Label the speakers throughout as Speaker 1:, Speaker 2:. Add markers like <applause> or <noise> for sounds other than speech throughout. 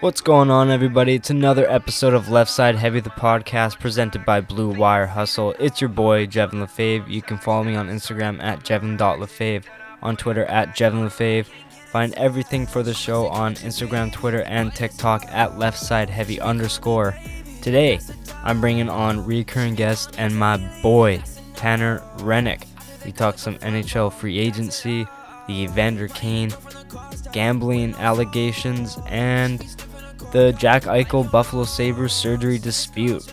Speaker 1: What's going on, everybody? It's another episode of Left Side Heavy, the podcast presented by Blue Wire Hustle. It's your boy, Jevon Lefebvre. You can follow me on Instagram at jevon.lefebvre, on Twitter at Jevon Lefebvre. Find everything for the show on Instagram, Twitter, and TikTok at Left Side Heavy underscore. Today, I'm bringing on recurring guest and my boy, Tanner Rennich. We talk some NHL free agency, the Evander Kane gambling allegations, and the Jack Eichel Buffalo Sabres surgery dispute.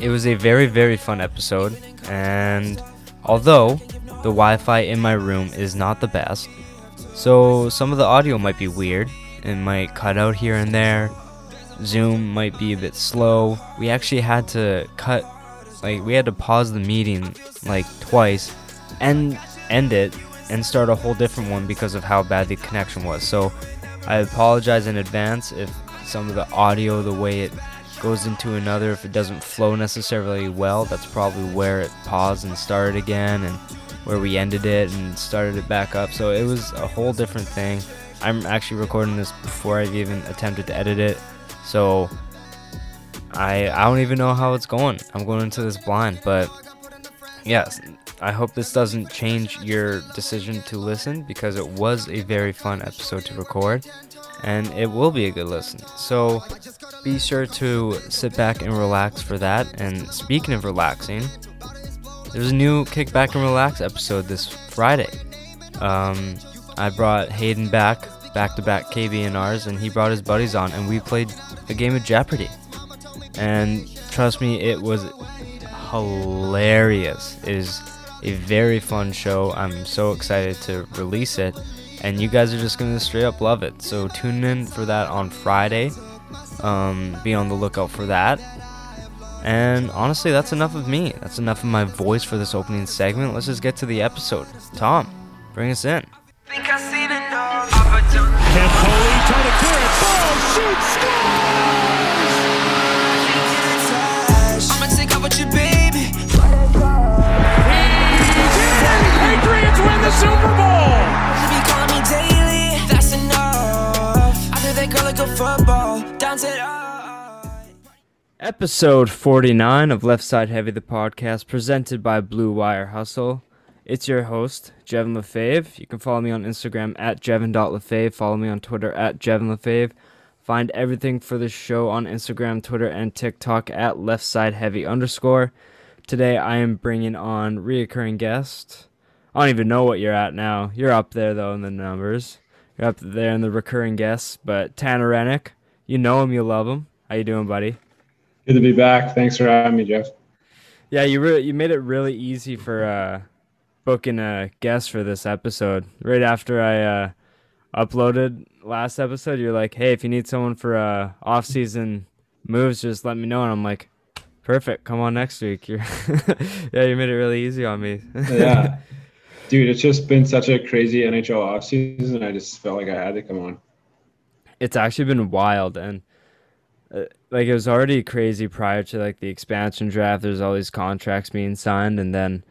Speaker 1: It was a very, very fun episode, and although the Wi Fi in my room is not the best, so some of the audio might be weird. It might cut out here and there. Zoom might be a bit slow. We actually had to cut, like, we had to pause the meeting like twice and end it and start a whole different one because of how bad the connection was. So I apologize in advance if some of the audio, the way it goes into another, if it doesn't flow necessarily well, that's probably where it paused and started again and where we ended it and started it back up. So it was a whole different thing. I'm actually recording this before I've even attempted to edit it. So I I don't even know how it's going. I'm going into this blind, but yes, I hope this doesn't change your decision to listen because it was a very fun episode to record and it will be a good listen. So be sure to sit back and relax for that. And speaking of relaxing, there's a new Kick Back and Relax episode this Friday. Um, I brought Hayden back, back to back KBNRs, and he brought his buddies on, and we played a game of Jeopardy. And trust me, it was hilarious. It is a very fun show. I'm so excited to release it, and you guys are just gonna straight up love it. So tune in for that on Friday. Um, be on the lookout for that. And honestly, that's enough of me. That's enough of my voice for this opening segment. Let's just get to the episode. Tom, bring us in.
Speaker 2: Think I seen enough. Opportunity.
Speaker 3: Campoli trying to clear it. Ball, shoot, scores! The Super Bowl!
Speaker 2: You be calling me daily. That's enough. I do that girl like a football. Down to the
Speaker 1: Episode 49 of Left Side Heavy, the podcast, presented by Blue Wire Hustle. It's your host, Jevon Lefebvre. You can follow me on Instagram at jevon.lefebvre. Follow me on Twitter at Jevon Lefebvre. Find everything for the show on Instagram, Twitter, and TikTok at Left Side Heavy underscore. Today I am bringing on reoccurring guest. I don't even know what you're at now. You're up there though in the numbers. You're up there in the recurring guests. But Tanner Rennich, you know him, you love him. How you doing, buddy?
Speaker 4: Good to be back. Thanks for having me, Jeff.
Speaker 1: Yeah, you really you made it really easy for uh, booking a guest for this episode. Right after I uh, uploaded last episode, you're like, "Hey, if you need someone for uh, off-season moves, just let me know." And I'm like, "Perfect, come on next week." <laughs> You're <laughs> yeah, you made it really easy on me. <laughs>
Speaker 4: Yeah. Dude, it's just been such a crazy NHL offseason. I just felt like I had to come on.
Speaker 1: it's actually been wild and uh, like it was already crazy prior to like the expansion draft there's all these contracts being signed and then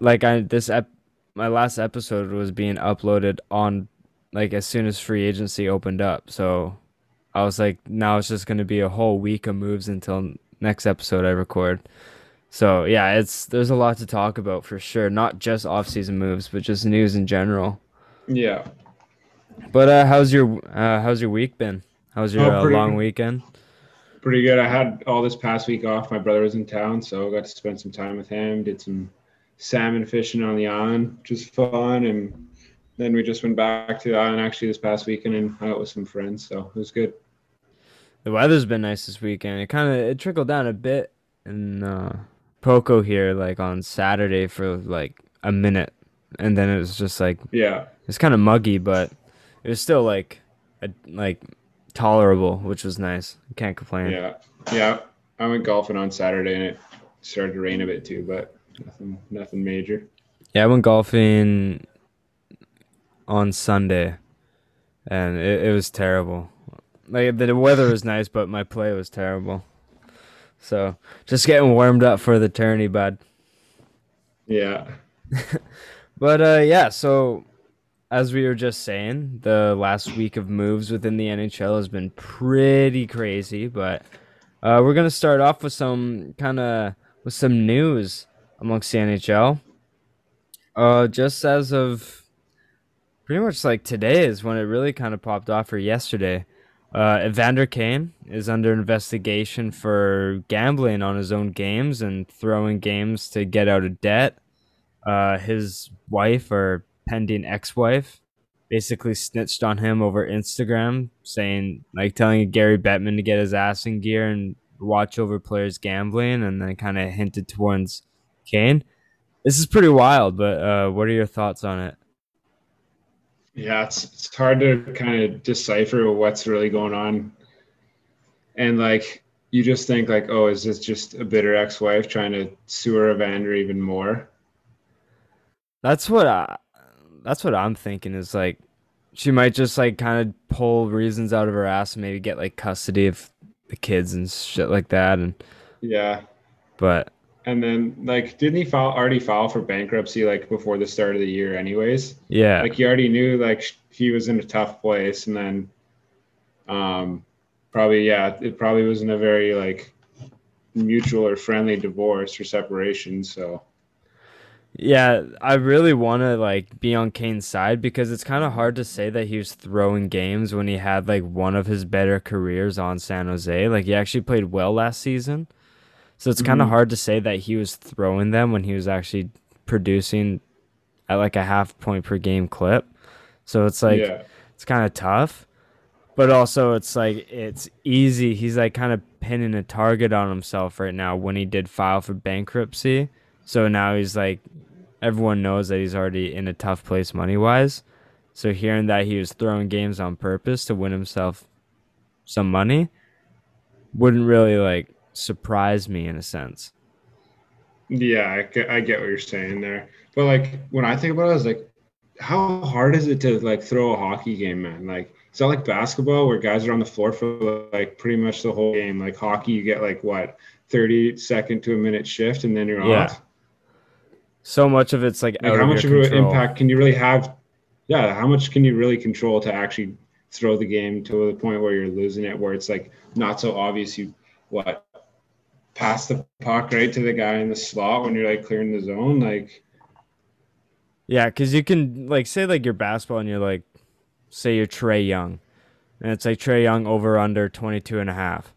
Speaker 1: like i this ep- my last episode was being uploaded on like as soon as free agency opened up so i was like now it's just going to be a whole week of moves until next episode i record so yeah it's there's a lot to talk about for sure not just off-season moves but just news in general
Speaker 4: Yeah.
Speaker 1: but uh how's your uh how's your week been how's your
Speaker 4: Oh,
Speaker 1: uh, long weekend
Speaker 4: Pretty good. I had all this past week off. My brother was in town, so I got to spend some time with him. Did some salmon fishing on the island, which was fun. And then we just went back to the island actually this past weekend and hung out with some friends. So it was good.
Speaker 1: The weather's been nice this weekend. It kind of it trickled down a bit and uh, Poco here, like on Saturday for like a minute, and then it was just like
Speaker 4: Yeah.
Speaker 1: it's kind of muggy, but it was still like a, like tolerable, which was nice. Can't complain.
Speaker 4: Yeah. Yeah. I went golfing on Saturday and it started to rain a bit too, but nothing nothing major.
Speaker 1: Yeah, I went golfing on Sunday, and it, it was terrible. Like the weather was nice, but my play was terrible. So just getting warmed up for the tourney, bud.
Speaker 4: Yeah. <laughs>
Speaker 1: But uh, yeah, so as we were just saying, the last week of moves within the NHL has been pretty crazy, but uh, we're gonna start off with some kind of with some news amongst the NHL. Uh, just as of pretty much like today is when it really kind of popped off, or yesterday. Uh, Evander Kane is under investigation for gambling on his own games and throwing games to get out of debt. Uh, his wife or pending ex-wife basically snitched on him over Instagram, saying like telling Gary Bettman to get his ass in gear and watch over players gambling, and then kind of hinted towards Kane. This is pretty wild, but uh, what are your thoughts on it?
Speaker 4: Yeah, it's it's hard to kind of decipher what's really going on, and like you just think like, oh, is this just a bitter ex-wife trying to sewer Evander even more?
Speaker 1: That's what I, that's what I'm thinking is like she might just like kind of pull reasons out of her ass and maybe get like custody of the kids and shit like that and
Speaker 4: Yeah,
Speaker 1: but
Speaker 4: and then like, didn't he file already file for bankruptcy like before the start of the year, anyways?
Speaker 1: yeah
Speaker 4: Like he already knew like he was in a tough place, and then, um, probably yeah, it probably wasn't a very like mutual or friendly divorce or separation. So
Speaker 1: yeah I really want to like be on Kane's side because it's kind of hard to say that he was throwing games when he had like one of his better careers on San Jose like he actually played well last season so it's kind of
Speaker 4: Mhm.
Speaker 1: hard to say that he was throwing them when he was actually producing at like a half point per game clip. So it's like
Speaker 4: yeah,
Speaker 1: it's kind of tough. But also it's like it's easy. He's like kind of pinning a target on himself right now when he did file for bankruptcy. So now he's like everyone knows that he's already in a tough place money wise so hearing that he was throwing games on purpose to win himself some money wouldn't really like surprise me in a sense
Speaker 4: yeah, I get, I get what you're saying there. But like when I think about it, I was like, how hard is it to like throw a hockey game, man? Like it's not like basketball where guys are on the floor for like pretty much the whole game. Like hockey, you get like what 30 second to a minute shift, and then you're
Speaker 1: Yeah.
Speaker 4: off.
Speaker 1: so much of it's like,
Speaker 4: like how
Speaker 1: of
Speaker 4: much of
Speaker 1: your
Speaker 4: an impact can you really have yeah how much can you really control to actually throw the game to the point where you're losing it where it's like not so obvious you what pass the puck right to the guy in the slot when you're like clearing the zone like
Speaker 1: Yeah, because you can like say like you're basketball and you're like, say you're Trae Young, and it's like Trae Young over under 22 and a half.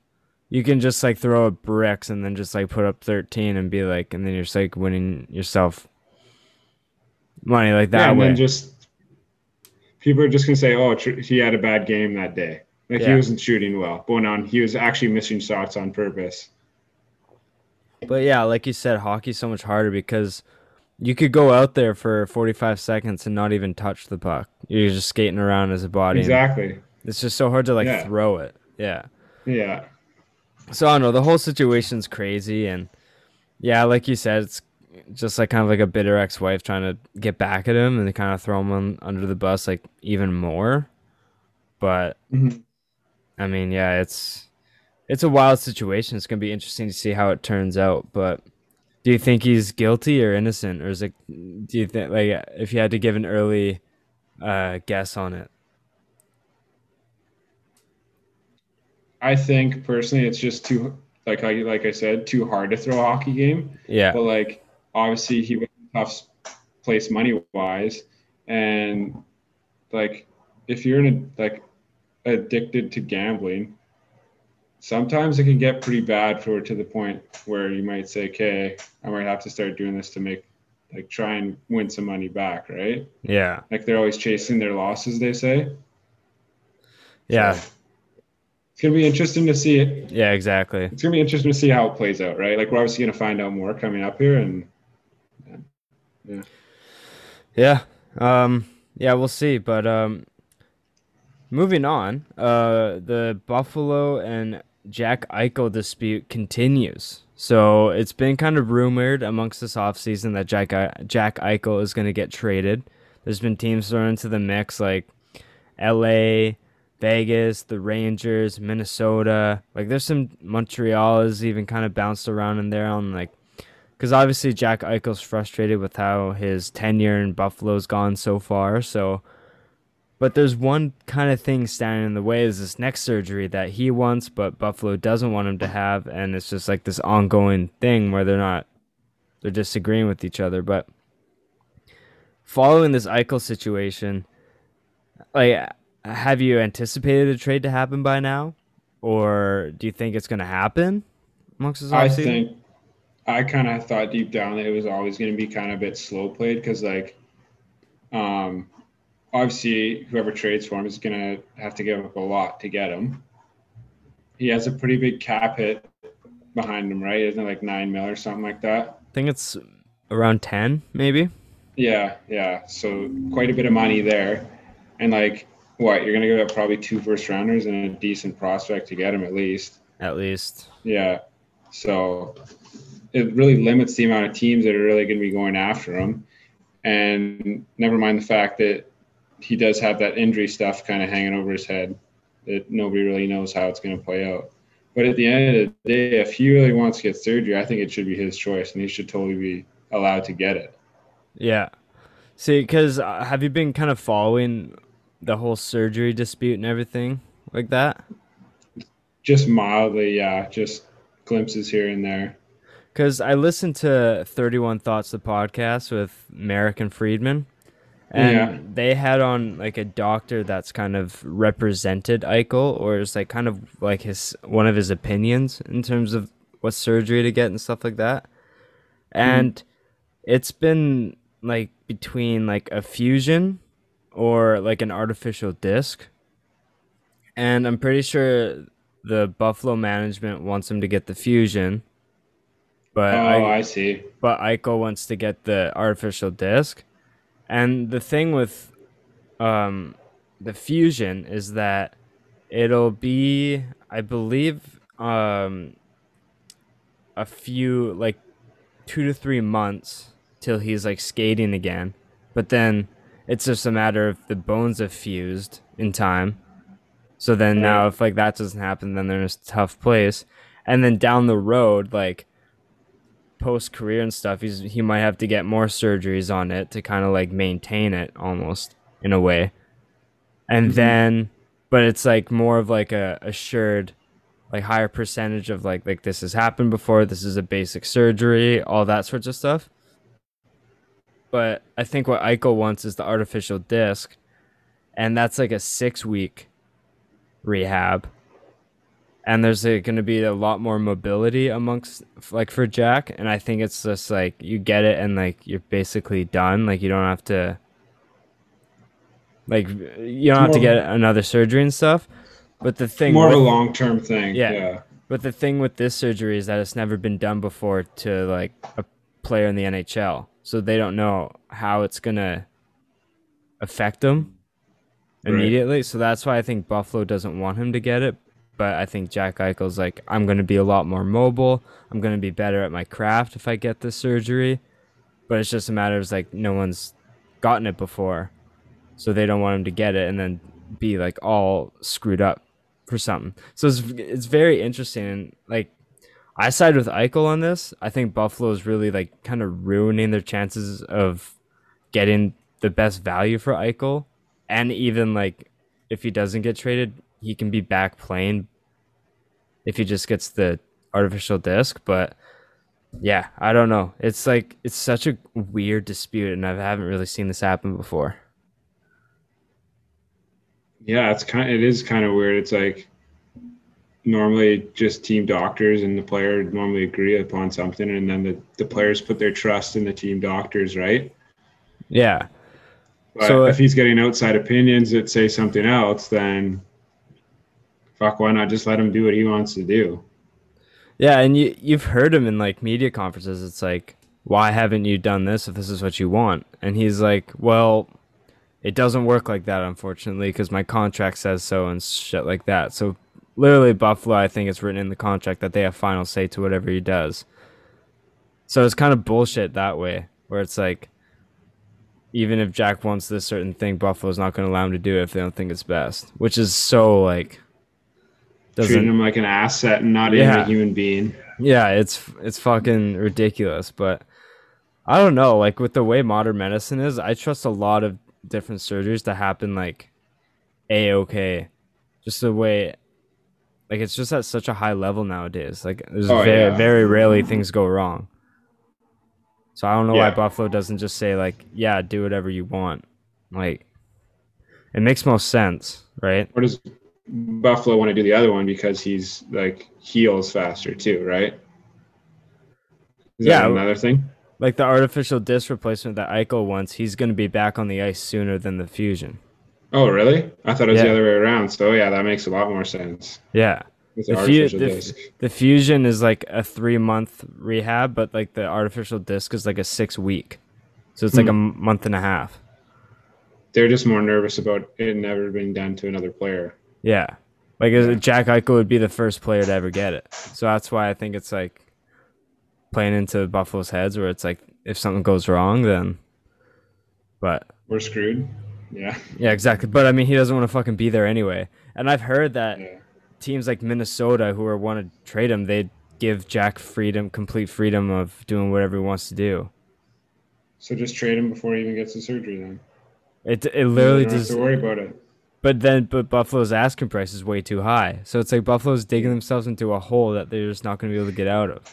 Speaker 1: You can just like throw up bricks and then just like put up 13 and be like, and then you're just like winning yourself money like that
Speaker 4: yeah, and
Speaker 1: way.
Speaker 4: then just people are just gonna say oh he had a bad game that day like he wasn't shooting well but on he was actually missing shots on purpose
Speaker 1: But yeah, like you said, hockey's so much harder because you could go out there for 45 seconds and not even touch the puck. You're just skating around as a body.
Speaker 4: exactly
Speaker 1: It's just so hard to like
Speaker 4: Yeah.
Speaker 1: throw it. Yeah.
Speaker 4: yeah
Speaker 1: So I don't know. The whole situation's crazy, and yeah, like you said, it's just like kind of like a bitter ex-wife trying to get back at him and kind of throw him on, under the bus like even more. But
Speaker 4: Mhm.
Speaker 1: I mean, yeah, it's it's a wild situation. It's gonna be interesting to see how it turns out. But do you think he's guilty or innocent, or is it? Do you think like if you had to give an early uh, guess on it?
Speaker 4: i think personally it's just too like I, like i said too hard to throw a hockey game
Speaker 1: Yeah,
Speaker 4: but like obviously he was in a tough place money wise and like if you're in a, like addicted to gambling sometimes it can get pretty bad for to the point where you might say okay i might have to start doing this to make like try and win some money back right
Speaker 1: yeah,
Speaker 4: like they're always chasing their losses they say
Speaker 1: yeah,
Speaker 4: So, it's gonna be interesting to see it
Speaker 1: yeah. Exactly.
Speaker 4: it's gonna be interesting to see how it plays out right like we're obviously gonna find out more coming up here and
Speaker 1: Yeah. Yeah. Um yeah, we'll see, but um moving on, uh the Buffalo and Jack Eichel dispute continues. So, it's been kind of rumored amongst this offseason that Jack Jack Eichel is going to get traded. There's been teams thrown into the mix like LA, Vegas, the Rangers, Minnesota. Like there's some Montreal is even kind of bounced around in there on like because obviously Jack Eichel's frustrated with how his tenure in Buffalo's gone so far. So But there's one kind of thing standing in the way is this next surgery that he wants, but Buffalo doesn't want him to have, and it's just like this ongoing thing where they're not they're disagreeing with each other. But following this Eichel situation, like have you anticipated a trade to happen by now? Or do you think it's gonna happen amongst this
Speaker 4: I think I kind of thought deep down that it was always going to be kind of a bit slow played because, like, um, obviously whoever trades for him is going to have to give up a lot to get him. He has a pretty big cap hit behind him, right? Isn't it like nine mil or something like that?
Speaker 1: I think it's around ten, maybe.
Speaker 4: Yeah, yeah. So quite a bit of money there, and like, what you're going to give up probably two first rounders and a decent prospect to get him at least.
Speaker 1: At least.
Speaker 4: Yeah. So it really limits the amount of teams that are really going to be going after him. And never mind the fact that he does have that injury stuff kind of hanging over his head that nobody really knows how it's going to play out. But at the end of the day, if he really wants to get surgery, I think it should be his choice and he should totally be allowed to get it.
Speaker 1: Yeah. See, because uh, have you been kind of following the whole surgery dispute and everything like that?
Speaker 4: Just mildly, yeah, just glimpses here and there.
Speaker 1: Because I listened to 31 Thoughts, the podcast with Marek and Friedman. And
Speaker 4: Yeah.
Speaker 1: they had on like a doctor that's kind of represented Eichel, or is like kind of like his one of his opinions in terms of what surgery to get and stuff like that. Hmm. And it's been like between like a fusion or like an artificial disc. And I'm pretty sure the Buffalo management wants him to get the fusion. But
Speaker 4: Oh,
Speaker 1: I,
Speaker 4: I see.
Speaker 1: but Eichel wants to get the artificial disc. And the thing with um, the fusion is that it'll be, I believe, um, a few like two to three months till he's like skating again. But then it's just a matter of the bones have fused in time. So then now, if like that doesn't happen, then they're in a tough place. And then down the road, like post career and stuff, he's he might have to get more surgeries on it to kind of like maintain it almost in a way. And mm-hmm. then, but it's like more of like a assured, like higher percentage of like like this has happened before. This is a basic surgery, all that sorts of stuff. But I think what Eichel wants is the artificial disc, and that's like a six week rehab and there's going to be a lot more mobility amongst like for Jack and I think it's just like you get it and like you're basically done like you don't have to like you don't have to get another surgery and stuff but the thing
Speaker 4: More of a
Speaker 1: with-
Speaker 4: long term thing.
Speaker 1: Yeah.
Speaker 4: yeah.
Speaker 1: but the thing with this surgery is that it's never been done before to like a player in the NHL so they don't know how it's going to affect them
Speaker 4: Right.
Speaker 1: immediately. So that's why I think Buffalo doesn't want him to get it. But I think Jack Eichel's like, I'm going to be a lot more mobile. I'm going to be better at my craft if I get this surgery. But it's just a matter of like, no one's gotten it before. So they don't want him to get it and then be like all screwed up for something. So it's, it's very interesting. And like, I side with Eichel on this. I think Buffalo is really like kind of ruining their chances of getting the best value for Eichel. And even like if he doesn't get traded, he can be back playing if he just gets the artificial disc. But yeah, I don't know. It's like it's such a weird dispute, and I haven't really seen this happen before.
Speaker 4: Yeah, it's kind. Of, It is kind of weird. It's like normally just team doctors and the player normally agree upon something, and then the, the players put their trust in the team doctors, right?
Speaker 1: Yeah,
Speaker 4: But
Speaker 1: So,
Speaker 4: if he's getting outside opinions that say something else, then fuck, why not just let him do what he wants to do?
Speaker 1: yeah, and you you've heard him in like media conferences. It's like, why haven't you done this if this is what you want? And he's like, well, it doesn't work like that, unfortunately, because my contract says so and shit like that. So literally, Buffalo, I think it's written in the contract that they have final say to whatever he does. So it's kind of bullshit that way, where it's like, even if Jack wants this certain thing, Buffalo's not going to allow him to do it if they don't think it's best, which is so like.
Speaker 4: Treating
Speaker 1: Doesn't,
Speaker 4: him like an asset and not even a human being.
Speaker 1: yeah, it's it's fucking ridiculous, but I don't know. Like with the way modern medicine is, I trust a lot of different surgeries to happen like a okay. Just the way, like it's just at such a high level nowadays. Like there's
Speaker 4: Oh,
Speaker 1: very
Speaker 4: yeah.
Speaker 1: very rarely things go wrong. So I don't know why Buffalo doesn't just say like, yeah, do whatever you want. Like, it makes most sense, right?
Speaker 4: Or does Buffalo want to do the other one because he's like heals faster too, right? Is
Speaker 1: Yeah.
Speaker 4: that another thing?
Speaker 1: Like the artificial disc replacement that Eichel wants, he's going to be back on the ice sooner than the fusion.
Speaker 4: Oh, really? I thought it was
Speaker 1: Yeah.
Speaker 4: the other way around. So yeah, that makes a lot more sense.
Speaker 1: Yeah.
Speaker 4: The
Speaker 1: The, fu- the, the fusion is like a three month rehab, but like the artificial disc is like a six week. So it's like a
Speaker 4: Hmm.
Speaker 1: m- month and a half.
Speaker 4: They're just more nervous about it never being done to another player.
Speaker 1: Yeah. Like uh, Jack Eichel would be the first player to ever get it. So that's why I think it's like playing into Buffalo's heads where it's like if something goes wrong, then. But
Speaker 4: We're screwed. Yeah.
Speaker 1: yeah, exactly. But I mean, he doesn't want to fucking be there anyway. And I've heard that
Speaker 4: Yeah.
Speaker 1: teams like Minnesota who are want to trade him, they'd give Jack freedom, complete freedom of doing whatever he wants to do.
Speaker 4: So just trade him before he even gets the surgery then.
Speaker 1: It it
Speaker 4: You
Speaker 1: literally
Speaker 4: don't have to worry about it.
Speaker 1: But then, but Buffalo's asking price is way too high. So it's like Buffalo's digging themselves into a hole that they're just not going to be able to get out of.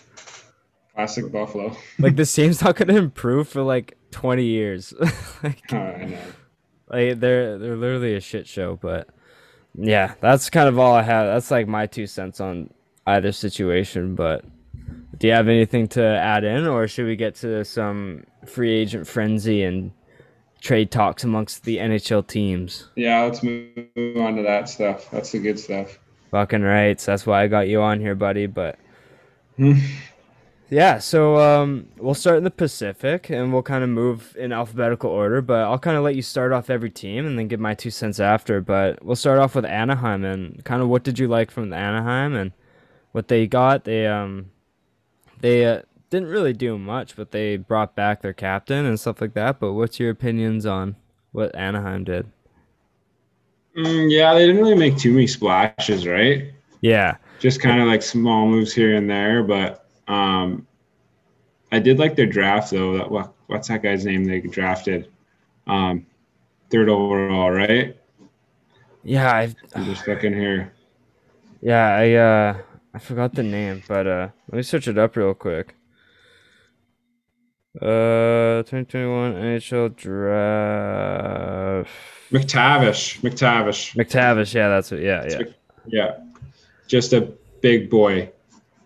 Speaker 4: Classic Buffalo. <laughs>
Speaker 1: Like this team's not going to improve for like 20 years. <laughs> like,
Speaker 4: Oh, I know.
Speaker 1: like they're they're literally a shit show. But yeah, that's kind of all I have. That's like my two cents on either situation. But do you have anything to add in, or should we get to some free agent frenzy and trade talks amongst the NHL teams?
Speaker 4: Yeah, let's move on to that stuff. That's the good stuff.
Speaker 1: Fucking rights. That's why I got you on here, buddy. But
Speaker 4: Hmm.
Speaker 1: yeah, so um, we'll start in the Pacific and we'll kind of move in alphabetical order. But I'll kind of let you start off every team and then give my two cents after. But we'll start off with Anaheim and kind of what did you like from the Anaheim and what they got? They um, they uh, didn't really do much, but they brought back their captain and stuff like that. But what's your opinions on what Anaheim did?
Speaker 4: Mm, yeah, they didn't really make too many splashes, right?
Speaker 1: Yeah,
Speaker 4: Just kind of like small moves here and there. But um, I did like their draft though. That what, what's that guy's name they drafted? Um, third overall, right?
Speaker 1: yeah, I
Speaker 4: I'm just looking here. <sighs>
Speaker 1: Yeah, I uh I forgot the name, but uh let me search it up real quick. Uh 2021 NHL draft
Speaker 4: McTavish. McTavish.
Speaker 1: McTavish, yeah, that's it. Yeah, yeah.
Speaker 4: Yeah, just a big boy.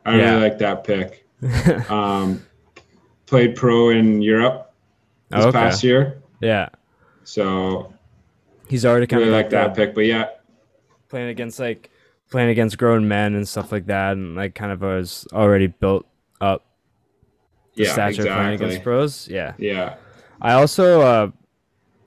Speaker 4: I
Speaker 1: Yeah.
Speaker 4: really like that pick. Um, played pro in Europe this
Speaker 1: Okay.
Speaker 4: past year,
Speaker 1: yeah.
Speaker 4: so
Speaker 1: He's already kind
Speaker 4: really
Speaker 1: of
Speaker 4: like
Speaker 1: like
Speaker 4: that pick. But yeah,
Speaker 1: playing against like playing against grown men and stuff like that and like kind of was already built up the
Speaker 4: yeah,
Speaker 1: stature playing
Speaker 4: exactly.
Speaker 1: against pros. Yeah.
Speaker 4: Yeah,
Speaker 1: I also, uh,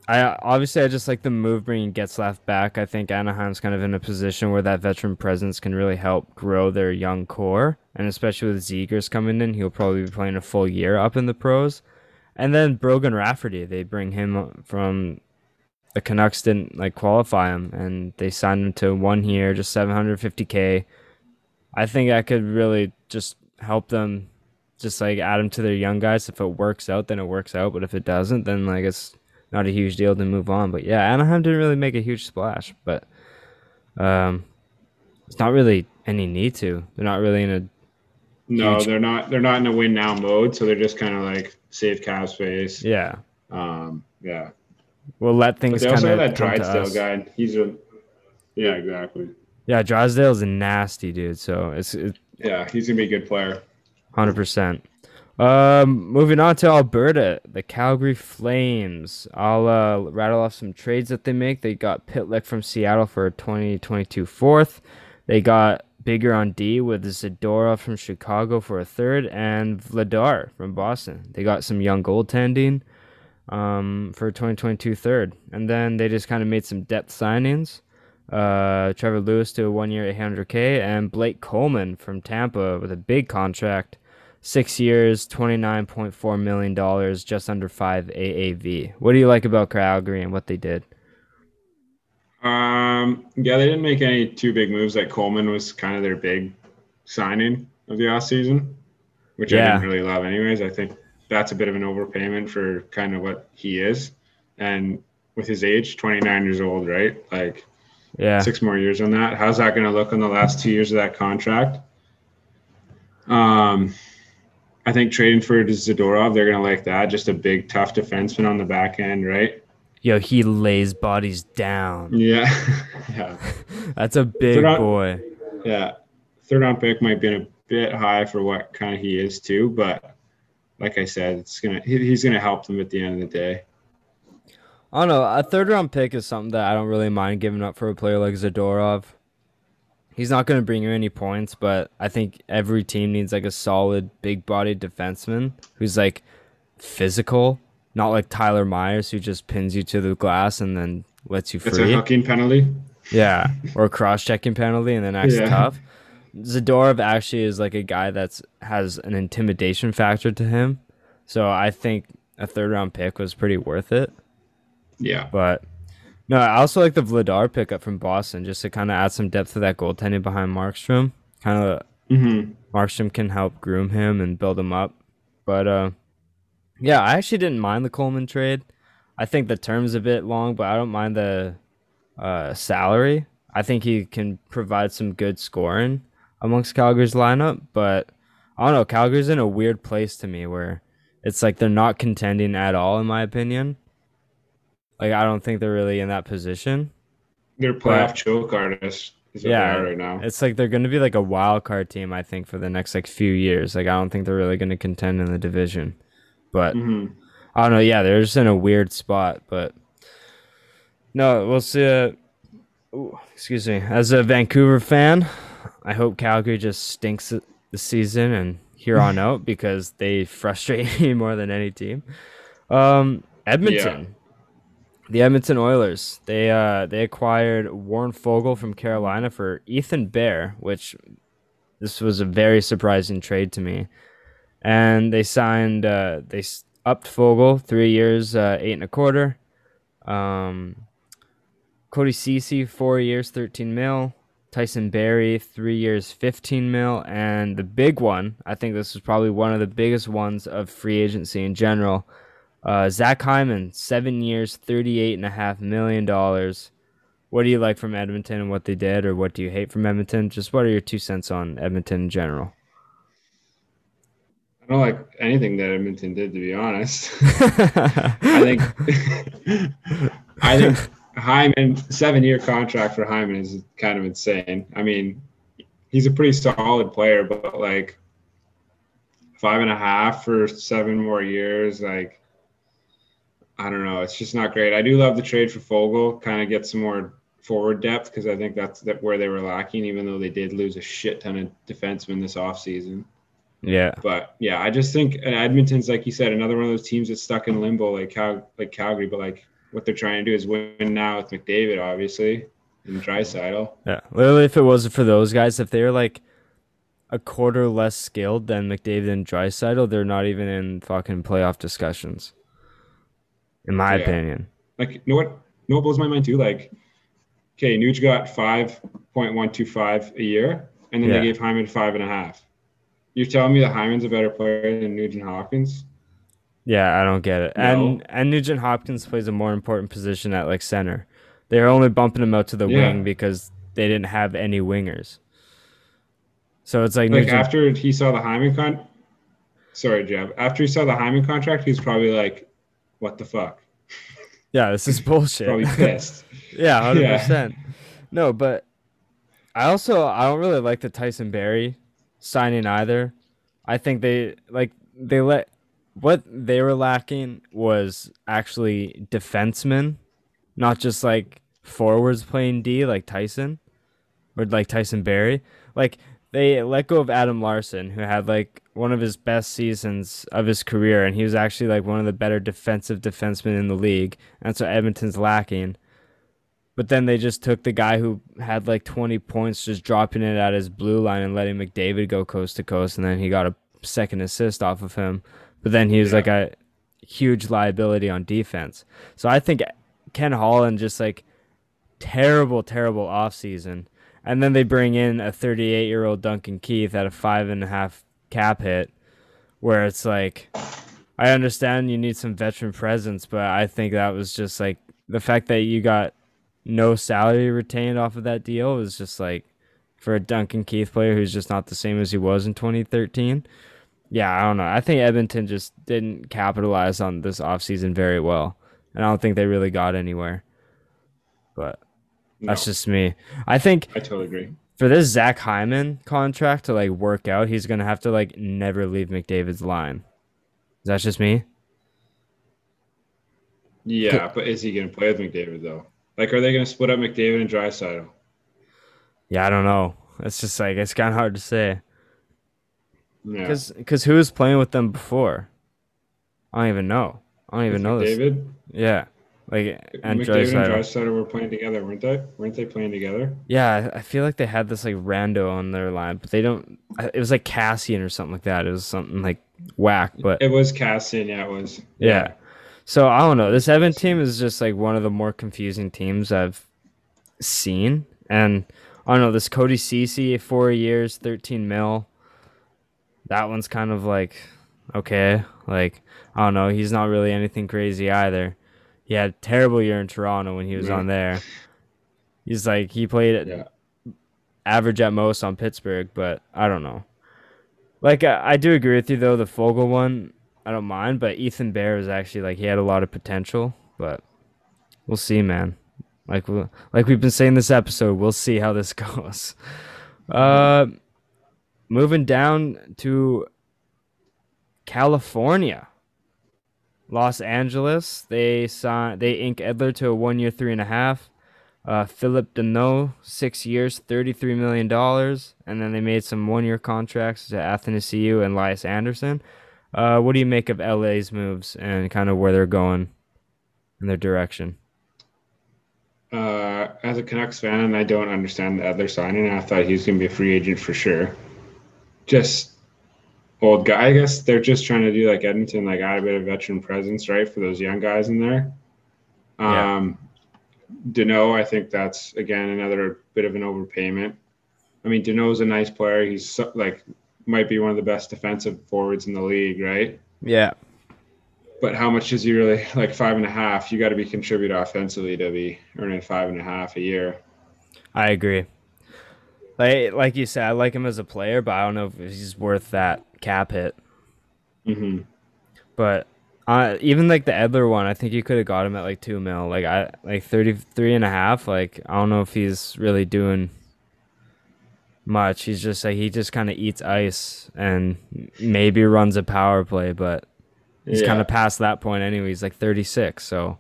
Speaker 1: I obviously I just like the move bringing Getzlaf back. I think Anaheim's kind of in a position where that veteran presence can really help grow their young core, and especially with Zegras coming in, he'll probably be playing a full year up in the pros. And then Brogan Rafferty, they bring him from the Canucks didn't like qualify him, and they signed him to one year, just 750k. I think that could really just help them just like add them to their young guys. If it works out, then it works out. But if it doesn't, then like it's not a huge deal to move on. But yeah, Anaheim didn't really make a huge splash, but um, it's not really any need to. They're not really in a
Speaker 4: no,
Speaker 1: Huge.
Speaker 4: they're not. They're not in a win now mode, so they're just kind of like save cap space.
Speaker 1: yeah.
Speaker 4: Um, yeah.
Speaker 1: We'll let
Speaker 4: But
Speaker 1: things
Speaker 4: they also have that Drysdale guy. He's a. Yeah, exactly.
Speaker 1: Yeah, Drysdale's a nasty dude. So it's it's
Speaker 4: Yeah, he's gonna be a good player.
Speaker 1: Hundred percent. Um, moving on to Alberta, the Calgary Flames. I'll uh, rattle off some trades that they make. They got Pitlick from Seattle for a 2022 fourth. They got Bigger on D with Zadora from Chicago for a third, and Vladar from Boston. They got some young goaltending um, for a 2022 third. And then they just kind of made some depth signings. Uh, Trevor Lewis to a one year 800K, and Blake Coleman from Tampa with a big contract six years, twenty nine point four million dollars, just under five AAV. What do you like about Calgary and what they did?
Speaker 4: Um, yeah, they didn't make any too big moves. Like Coleman was kind of their big signing of the off season, which I didn't really love. Anyways, I think that's a bit of an overpayment for kind of what he is, and with his age, 29 years old, right? Like
Speaker 1: Yeah.
Speaker 4: six more years on that. How's that going to look on the last two years of that contract? Um, I think trading for Zadorov, they're going to like that. Just a big, tough defenseman on the back end, right?
Speaker 1: Yo, he lays bodies down.
Speaker 4: Yeah, <laughs> yeah, <laughs>
Speaker 1: That's a big boy.
Speaker 4: yeah. Third round pick might be a bit high for what kind of he is too, but like I said, it's gonna he, he's gonna help them at the end of the day.
Speaker 1: I don't know. A third round pick is something that I don't really mind giving up for a player like Zadorov. He's not going to bring you any points, but I think every team needs like a solid, big bodied defenseman who's like physical, not like Tyler Myers who just pins you to the glass and then lets you free.
Speaker 4: It's a hooking penalty.
Speaker 1: Yeah, or a cross checking penalty and then acts
Speaker 4: Yeah.
Speaker 1: tough. Zadorov actually is like a guy that's has an intimidation factor to him. So I think a third round pick was pretty worth it.
Speaker 4: Yeah,
Speaker 1: But no, I also like the Vladar pickup from Boston just to kind of add some depth to that goaltending behind Markstrom. Kind of
Speaker 4: hmm
Speaker 1: Markstrom can help groom him and build him up. But uh, yeah, I actually didn't mind the Coleman trade. I think the term's a bit long, but I don't mind the uh, salary. I think he can provide some good scoring amongst Calgary's lineup. But I don't know, Calgary's in a weird place to me where it's like they're not contending at all, in my opinion. Like I don't think they're really in that position.
Speaker 4: they're playoff choke artists. Is
Speaker 1: Yeah,
Speaker 4: right now.
Speaker 1: It's like they're going to be like a wild card team, I think, for the next like few years. Like I don't think they're really going to contend in the division. But
Speaker 4: hmm
Speaker 1: I don't know. Yeah, they're just in a weird spot. But no, we'll see. Uh, ooh, excuse me. As a Vancouver fan, I hope Calgary just stinks the season and here on <laughs> out because they frustrate <laughs> me more than any team. Um, Edmonton. The Edmonton Oilers. They uh they acquired Warren Foegele from Carolina for Ethan Bear, which this was a very surprising trade to me. And they signed uh they upped Foegele three years, uh, eight and a quarter. Um, Cody Cece four years, thirteen mil. Tyson Barrie three years, fifteen mil, and the big one. I think this was probably one of the biggest ones of free agency in general. Uh, Zach Hyman, seven years, thirty-eight and a half million dollars. What do you like from Edmonton and what they did, or what do you hate from Edmonton? Just what are your two cents on Edmonton in general?
Speaker 4: I don't like anything that Edmonton did, to be honest. <laughs> I think <laughs> I think Hyman seven year contract for Hyman is kind of insane. I mean, he's a pretty solid player, but like five and a half for seven more years, like I don't know. It's just not great. I do love the trade for Foegele, kind of get some more forward depth because I think that's that where they were lacking, even though they did lose a shit ton of defensemen this offseason.
Speaker 1: yeah,
Speaker 4: But yeah, I just think Edmonton's like you said, another one of those teams that's stuck in limbo, like Cal, like Calgary. But like what they're trying to do is win now with McDavid, obviously, and Draisaitl.
Speaker 1: yeah. Literally, if it wasn't for those guys, if they were like a quarter less skilled than McDavid and Draisaitl, they're not even in fucking playoff discussions. In my
Speaker 4: Yeah.
Speaker 1: opinion.
Speaker 4: Like, you know what? You know what blows my mind too? Like, okay, Nuge got five point one two five a year, and then
Speaker 1: Yeah.
Speaker 4: they gave Hyman five and a half. You're telling me that Hyman's a better player than Nugent Hopkins?
Speaker 1: Yeah, I don't get it.
Speaker 4: No.
Speaker 1: And and Nugent Hopkins plays a more important position at like center. They're only bumping him out to the
Speaker 4: Yeah.
Speaker 1: wing because they didn't have any wingers. So it's like,
Speaker 4: Like
Speaker 1: Nugent,
Speaker 4: after he saw the Hyman con, sorry, Jeb. After he saw the Hyman contract, he's probably like, "What the fuck?"
Speaker 1: yeah, this is <laughs> bullshit.
Speaker 4: Probably pissed. <laughs>
Speaker 1: Yeah, hundred
Speaker 4: Yeah.
Speaker 1: percent. No, but I also I don't really like the Tyson Barrie signing either. I think they like they let what they were lacking was actually defensemen, not just like forwards playing D like Tyson or like Tyson Barrie. Like they let go of Adam Larsson, who had like one of his best seasons of his career, and he was actually like one of the better defensive defensemen in the league. And so Edmonton's lacking. But then they just took the guy who had like 20 points, just dropping it at his blue line and letting McDavid go coast to coast, and then he got a second assist off of him. But then he was
Speaker 4: Yeah.
Speaker 1: like a huge liability on defense. So I think Ken Holland just like terrible, terrible offseason. And then they bring in a 38 year old Duncan Keith at a five and a half cap hit, where it's like, I understand you need some veteran presence, but I think that was just like the fact that you got no salary retained off of that deal is just like for a Duncan Keith player who's just not the same as he was in 2013. Yeah, I don't know. I think Edmonton just didn't capitalize on this offseason very well. And I don't think they really got anywhere. But that's just me. I think
Speaker 4: I totally agree.
Speaker 1: for this Zach Hyman contract to like work out, he's gonna have to like never leave McDavid's line. Is that just me?
Speaker 4: Yeah, but is he going to play with McDavid though? Like, are they going to split up McDavid and Draisaitl?
Speaker 1: Yeah, I don't know. It's just like it's kind of hard to say
Speaker 4: Yeah,
Speaker 1: because because who was playing with them before? I don't even know. I don't even know this.
Speaker 4: McDavid.
Speaker 1: Yeah, like and
Speaker 4: McDavid and.
Speaker 1: Draisaitl
Speaker 4: were playing together, weren't they? Weren't they playing together?
Speaker 1: Yeah, I feel like they had this like rando on their line, but they don't. It was like Kassian or something like that. It was something like whack, but
Speaker 4: It was Kassian. Yeah, it was.
Speaker 1: Yeah. So I don't know. This Evan team is just like one of the more confusing teams I've seen. And I don't know, this Cody Cece, four years, thirteen mil. That one's kind of like okay. Like, I don't know, he's not really anything crazy either. He had a terrible year in Toronto when he was
Speaker 4: Right.
Speaker 1: on there. He's like he played
Speaker 4: Yeah.
Speaker 1: average at most on Pittsburgh, but I don't know. Like I, I do agree with you though, the Foegele one I don't mind, but Ethan Bear was actually like he had a lot of potential, but we'll see, man. Like we like we've been saying this episode, we'll see how this <laughs> goes. Uh, moving down to California. Los Angeles, they signed they ink Edler to a one year three and a half. Uh, Phillip Danault, six years, thirty-three million dollars, and then they made some one-year contracts to Athanasiu and Lias Andersson. Uh, what do you make of LA's moves and kind of where they're going in their direction?
Speaker 4: Uh, as a Canucks fan, I don't understand the other signing. I thought he was going to be a free agent for sure. Just old guy. I guess they're just trying to do like Edmonton, like add a bit of veteran presence, right, for those young guys in there.
Speaker 1: Yeah.
Speaker 4: Um, Danault, I think that's again another bit of an overpayment. I mean, Danault's a nice player. He's so, like might be one of the best defensive forwards in the league, right?
Speaker 1: Yeah,
Speaker 4: But how much is he really like five and a half? You got to be contributing offensively to be earning five and a half a year.
Speaker 1: I agree. Like like you said, I like him as a player, but I don't know if he's worth that cap hit.
Speaker 4: hmm
Speaker 1: But uh, even like the Edler one, I think you could have got him at like two mil. Like I like 33 and a half. Like I don't know if he's really doing much. He's just like he just kind of eats ice and maybe runs a power play, but he's
Speaker 4: Yeah.
Speaker 1: kind of past that point anyway. He's like 36, so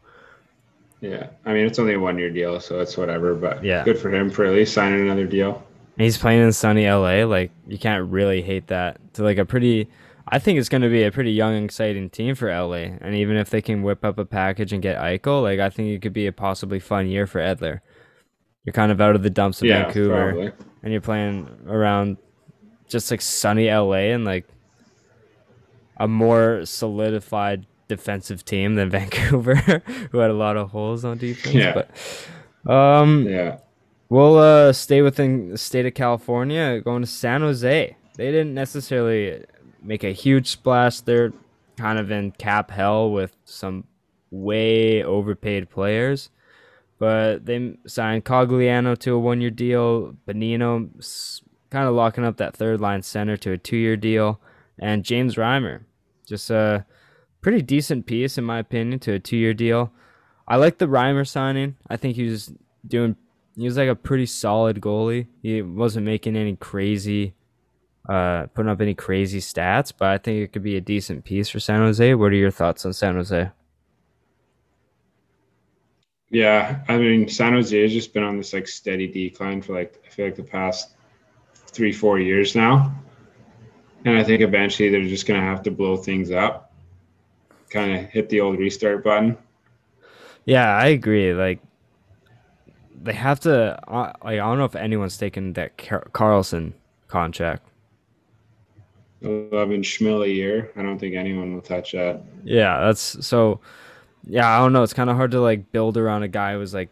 Speaker 4: Yeah, I mean it's only a one year deal, so it's whatever. But
Speaker 1: Yeah.
Speaker 4: good for him for at least signing another deal.
Speaker 1: And he's playing in sunny LA. Like you can't really hate that. To like a pretty, I think it's going to be a pretty young, exciting team for LA. And even if they can whip up a package and get Eichel, like I think it could be a possibly fun year for Edler. You're kind of out of the dumps of
Speaker 4: yeah,
Speaker 1: Vancouver,
Speaker 4: probably.
Speaker 1: and you're playing around just like sunny LA and like a more solidified defensive team than <laughs> Vancouver, who had a lot of holes on defense.
Speaker 4: Yeah.
Speaker 1: But um,
Speaker 4: Yeah,
Speaker 1: We'll uh, stay within the state of California, going to San Jose. They didn't necessarily make a huge splash. They're kind of in cap hell with some way overpaid players. But they signed Cogliano to a one year deal, Bonino kind of locking up that third line center to a two year deal, and James Reimer. Just a pretty decent piece, in my opinion, to a two year deal. I like the Reimer signing. I think he was doing he was like a pretty solid goalie. He wasn't making any crazy, uh, putting up any crazy stats, but I think it could be a decent piece for San Jose. What are your thoughts on San Jose?
Speaker 4: yeah. I mean, San Jose has just been on this like steady decline for like I feel like the past three, four years now, and I think eventually they're just gonna have to blow things up, kind of hit the old restart button.
Speaker 1: Yeah, I agree. Like they have to. Uh, like I don't know if anyone's taken that Car- Karlsson contract.
Speaker 4: Eleven schmil a year. I don't think anyone will touch that.
Speaker 1: Yeah, that's so. Yeah, I don't know. It's kind of hard to like build around a guy who's like,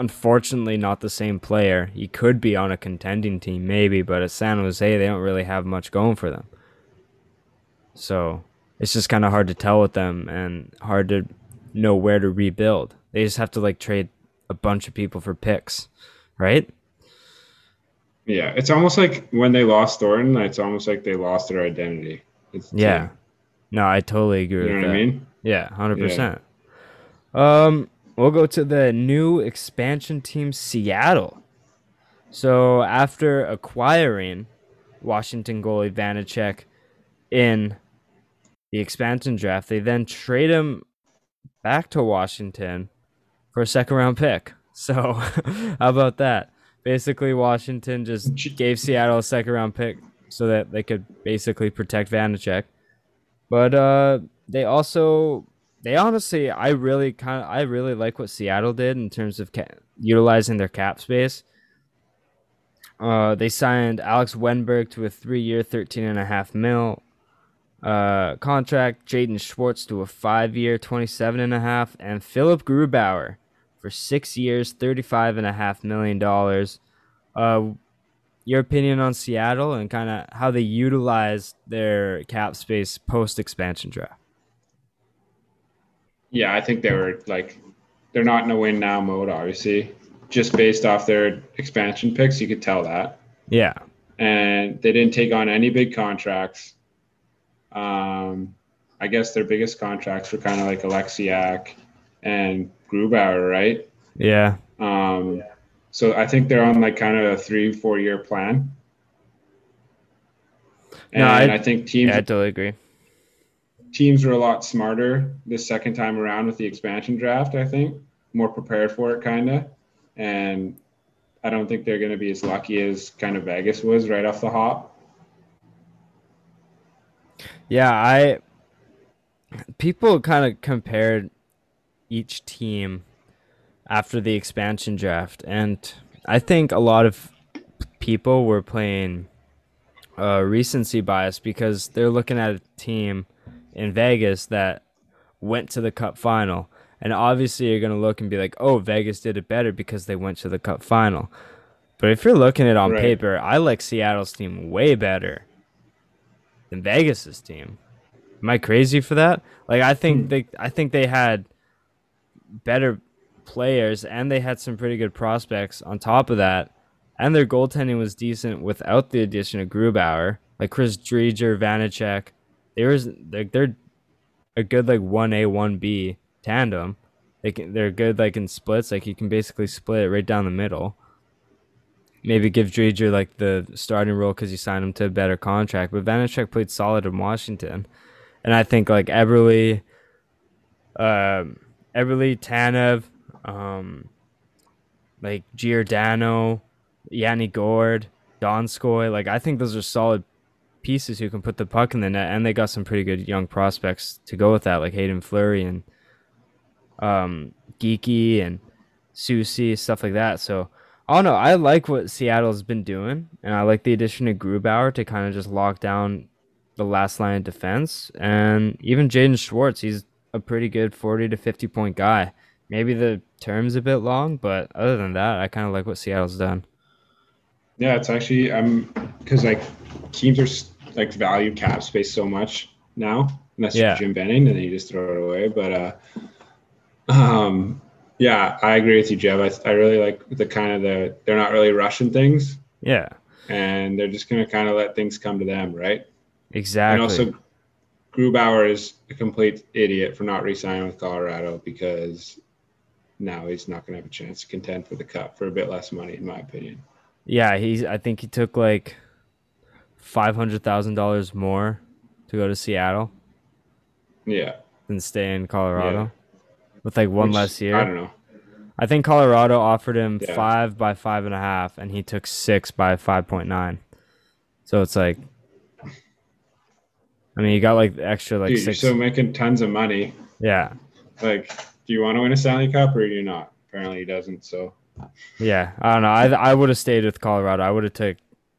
Speaker 1: unfortunately, not the same player. He could be on a contending team, maybe, but at San Jose, they don't really have much going for them. So it's just kind of hard to tell with them and hard to know where to rebuild. They just have to like trade a bunch of people for picks, right?
Speaker 4: Yeah, it's almost like when they lost Thornton, it's almost like they lost their identity. It's
Speaker 1: Yeah.
Speaker 4: team.
Speaker 1: No, I totally agree
Speaker 4: you
Speaker 1: with
Speaker 4: know
Speaker 1: that.
Speaker 4: what I mean.
Speaker 1: Yeah, hundred percent. Um, we'll go to the new expansion team, Seattle. So after acquiring Washington goalie Vanecek in the expansion draft, they then trade him back to Washington for a second round pick. So <laughs> how about that? Basically, Washington just gave Seattle a second round pick so that they could basically protect Vanecek. But uh, they also they honestly I really kind of I really like what Seattle did in terms of ca- utilizing their cap space. Uh, they signed Alex Wennberg to a three-year, thirteen and a half mil uh, contract. Jaden Schwartz to a five-year, twenty-seven and a half, and Philipp Grubauer for six years, thirty-five and a half million dollars. Uh, your opinion on Seattle and kind of how they utilize their cap space post expansion draft.
Speaker 4: Yeah, I think they were like they're not in a win now mode, obviously. Just based off their expansion picks, you could tell that.
Speaker 1: Yeah.
Speaker 4: And they didn't take on any big contracts. Um, I guess their biggest contracts were kind of like Alexiak and Grubauer, right?
Speaker 1: Yeah.
Speaker 4: Um, so I think they're on like kind of a three, four year plan. And
Speaker 1: No, I-
Speaker 4: I, think teams
Speaker 1: Yeah, I totally agree.
Speaker 4: teams were a lot smarter this second time around with the expansion draft, I think. More prepared for it kind of. And I don't think they're going to be as lucky as kind of Vegas was right off the hop.
Speaker 1: Yeah, I people kind of compared each team after the expansion draft and I think a lot of people were playing uh, recency bias because they're looking at a team in Vegas that went to the cup final and obviously you're going to look and be like, "Oh, Vegas did it better because they went to the cup final." But if you're looking at it on
Speaker 4: Right.
Speaker 1: paper, I like Seattle's team way better than Vegas's team. Am I crazy for that? Like I think they I think they had better players and they had some pretty good prospects on top of that. And their goaltending was decent without the addition of Grubauer. Like Chris Driedger, Vanecek. They was like they're a good like one A, one B tandem. They can they're good like in splits, like you can basically split it right down the middle. Maybe give Driedger like the starting role because you signed him to a better contract. But Vanecek played solid in Washington, and I think like Eberle, um, Eberle, Tanev, um, like Giordano, Yanni Gourde, Donskoy. Like I think those are solid pieces who can put the puck in the net, and they got some pretty good young prospects to go with that, like Haydn Fleury and um, Geekie and Soucy, stuff like that. So I don't know. I like what Seattle's been doing, and I like the addition of Grubauer to kind of just lock down the last line of defense. And even Jaden Schwartz, he's a pretty good 40 to 50 point guy. Maybe the term's a bit long, but other than that, I kind of like what Seattle's done.
Speaker 4: Yeah, it's actually um because like teams are like value cap space so much now, unless
Speaker 1: Yeah.
Speaker 4: you're Jim Benning, and then you just throw it away. But uh, um, yeah, I agree with you, Jeb. I, I really like the kind of the they're not really rushing things,
Speaker 1: Yeah,
Speaker 4: and they're just gonna kind of let things come to them, right?
Speaker 1: exactly.
Speaker 4: And also, Grubauer is a complete idiot for not re-signing with Colorado because now he's not going to have a chance to contend for the cup for a bit less money, in my opinion.
Speaker 1: Yeah, he's. I think he took like five hundred thousand dollars more to go to Seattle
Speaker 4: Yeah.
Speaker 1: than stay in Colorado,
Speaker 4: Yeah.
Speaker 1: with like one
Speaker 4: Which,
Speaker 1: less year.
Speaker 4: I don't know.
Speaker 1: I think Colorado offered him
Speaker 4: Yeah.
Speaker 1: five by five and a half, and he took six by five point nine. So it's like, I mean, you got like the extra like
Speaker 4: Dude, you're still making tons of money.
Speaker 1: yeah,
Speaker 4: Like, do you want to win a Stanley Cup or do you not? Apparently, he doesn't. So,
Speaker 1: yeah. I don't know. I I would have stayed with Colorado. I would have took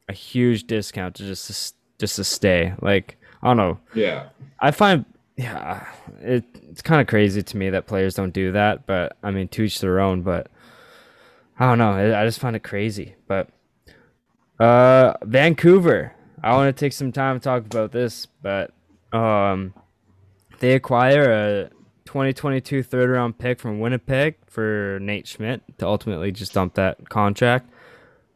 Speaker 1: a huge discount to just to, just to stay. Like I don't know.
Speaker 4: yeah.
Speaker 1: I find yeah, it it's kind of crazy to me that players don't do that, but I mean, to each their own. But I don't know. I, I just find it crazy. But uh, Vancouver. I want to take some time to talk about this, but um, they acquire a 2022 third round pick from Winnipeg for Nate Schmidt to ultimately just dump that contract.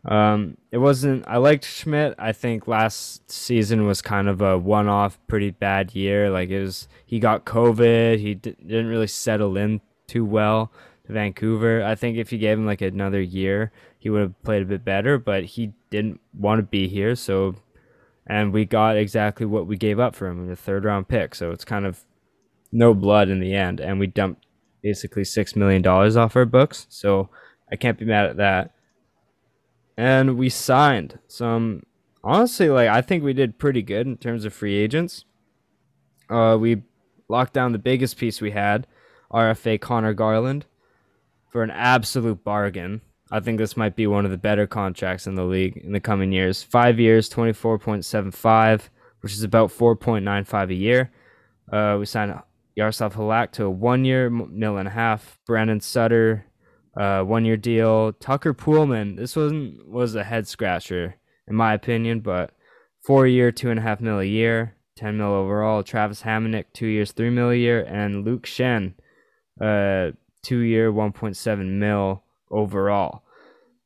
Speaker 1: Um, it wasn't. I liked Schmidt. I think last season was kind of a one-off, pretty bad year. Like it was, he got COVID. He d- didn't really settle in too well to Vancouver. I think if you gave him like another year, he would have played a bit better. But he didn't want to be here, so and we got exactly what we gave up for him in the third round pick. So it's kind of no blood in the end, and we dumped basically six million dollars off our books. So I can't be mad at that and we signed some. Honestly, like I think we did pretty good in terms of free agents. Uh, we locked down the biggest piece we had, RFA Conor Garland, for an absolute bargain. I think this might be one of the better contracts in the league in the coming years. Five years, twenty four point seven five, which is about four point nine five a year. Uh, we signed Yaroslav Halak to a one year mill and a half. Brandon Sutter uh, one year deal. Tucker Poolman, this wasn't was a head scratcher in my opinion, but four year, two and a half mil a year, ten mil overall. Travis Hamonic, two years, three mil a year, and Luke Schenn, uh, two year, one point seven mil overall.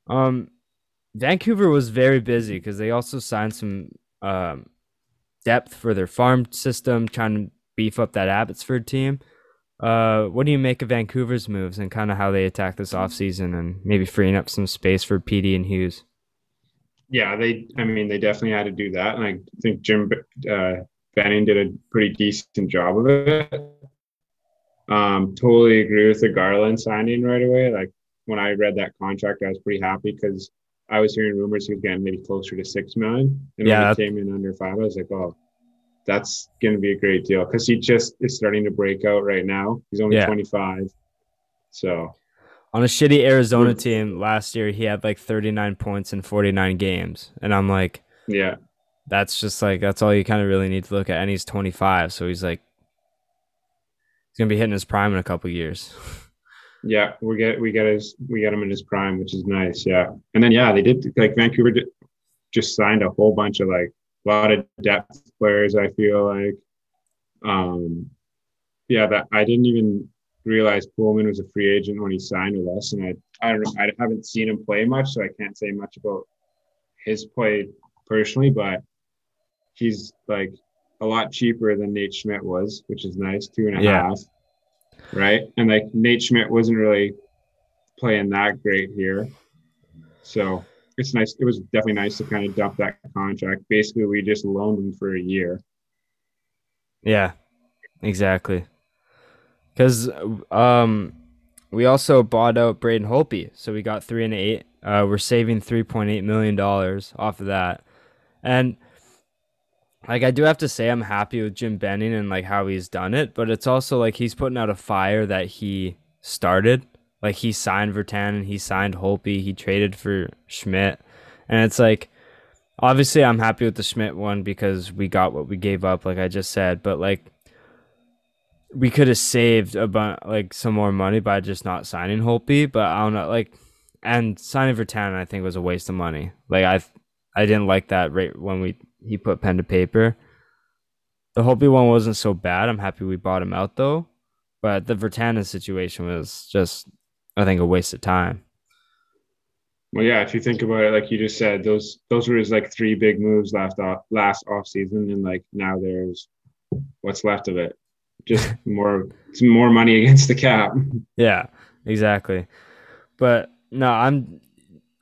Speaker 1: Um, Vancouver was very busy because they also signed some um, depth for their farm system, trying to beef up that Abbotsford team. Uh, what do you make of Vancouver's moves and kind of how they attack this offseason and maybe freeing up some space for PD and Hughes?
Speaker 4: Yeah, they. I mean, they definitely had to do that, and I think Jim uh, Benning did a pretty decent job of it. Um, totally agree with the Garland signing right away. Like when I read that contract, I was pretty happy because I was hearing rumors he was getting maybe closer to six million, and yeah, when he came in under five, I was like, oh, that's going to be a great deal because he just is starting to break out right now. He's only yeah. 25. So
Speaker 1: on a shitty Arizona team last year, he had like 39 points in 49 games. And I'm like,
Speaker 4: yeah,
Speaker 1: that's just like, that's all you kind of really need to look at. And he's 25. So he's like, he's going to be hitting his prime in a couple years. <laughs>
Speaker 4: yeah. We get, we get his, we get him in his prime, which is nice. Yeah. And then, yeah, they did like Vancouver did, just signed a whole bunch of like a lot of depth players. I feel like, um, yeah, that I didn't even realize Poolman was a free agent when he signed with us, and I I don't know I haven't seen him play much, so I can't say much about his play personally, but he's like a lot cheaper than Nate Schmidt was, which is nice, two and a yeah. half, right? And like Nate Schmidt wasn't really playing that great here, so it's nice. It was definitely nice to kind of dump that contract. Basically, we just loaned him for a year.
Speaker 1: Yeah, exactly. Because um, we also bought out Braden Holtby, so we got three and eight. Uh, we're saving three point eight million dollars off of that, and like I do have to say, I'm happy with Jim Benning and like how he's done it. But it's also like he's putting out a fire that he started like he signed Virtanen, he signed Holtby, he traded for Schmidt, and it's like obviously I'm happy with the Schmidt one because we got what we gave up, like I just said. But like we could have saved a about like some more money by just not signing Holtby, but I don't know, like and signing Virtanen I think was a waste of money. Like I I didn't like that rate when we he put pen to paper. The Holtby one wasn't so bad. I'm happy we bought him out though. But the Virtanen situation was just I think a waste of time.
Speaker 4: Well, yeah, if you think about it, like you just said, those those were his like three big moves last off last off season, and like now there's what's left of it, just <laughs> more some more money against the cap.
Speaker 1: Yeah, exactly. But no, I'm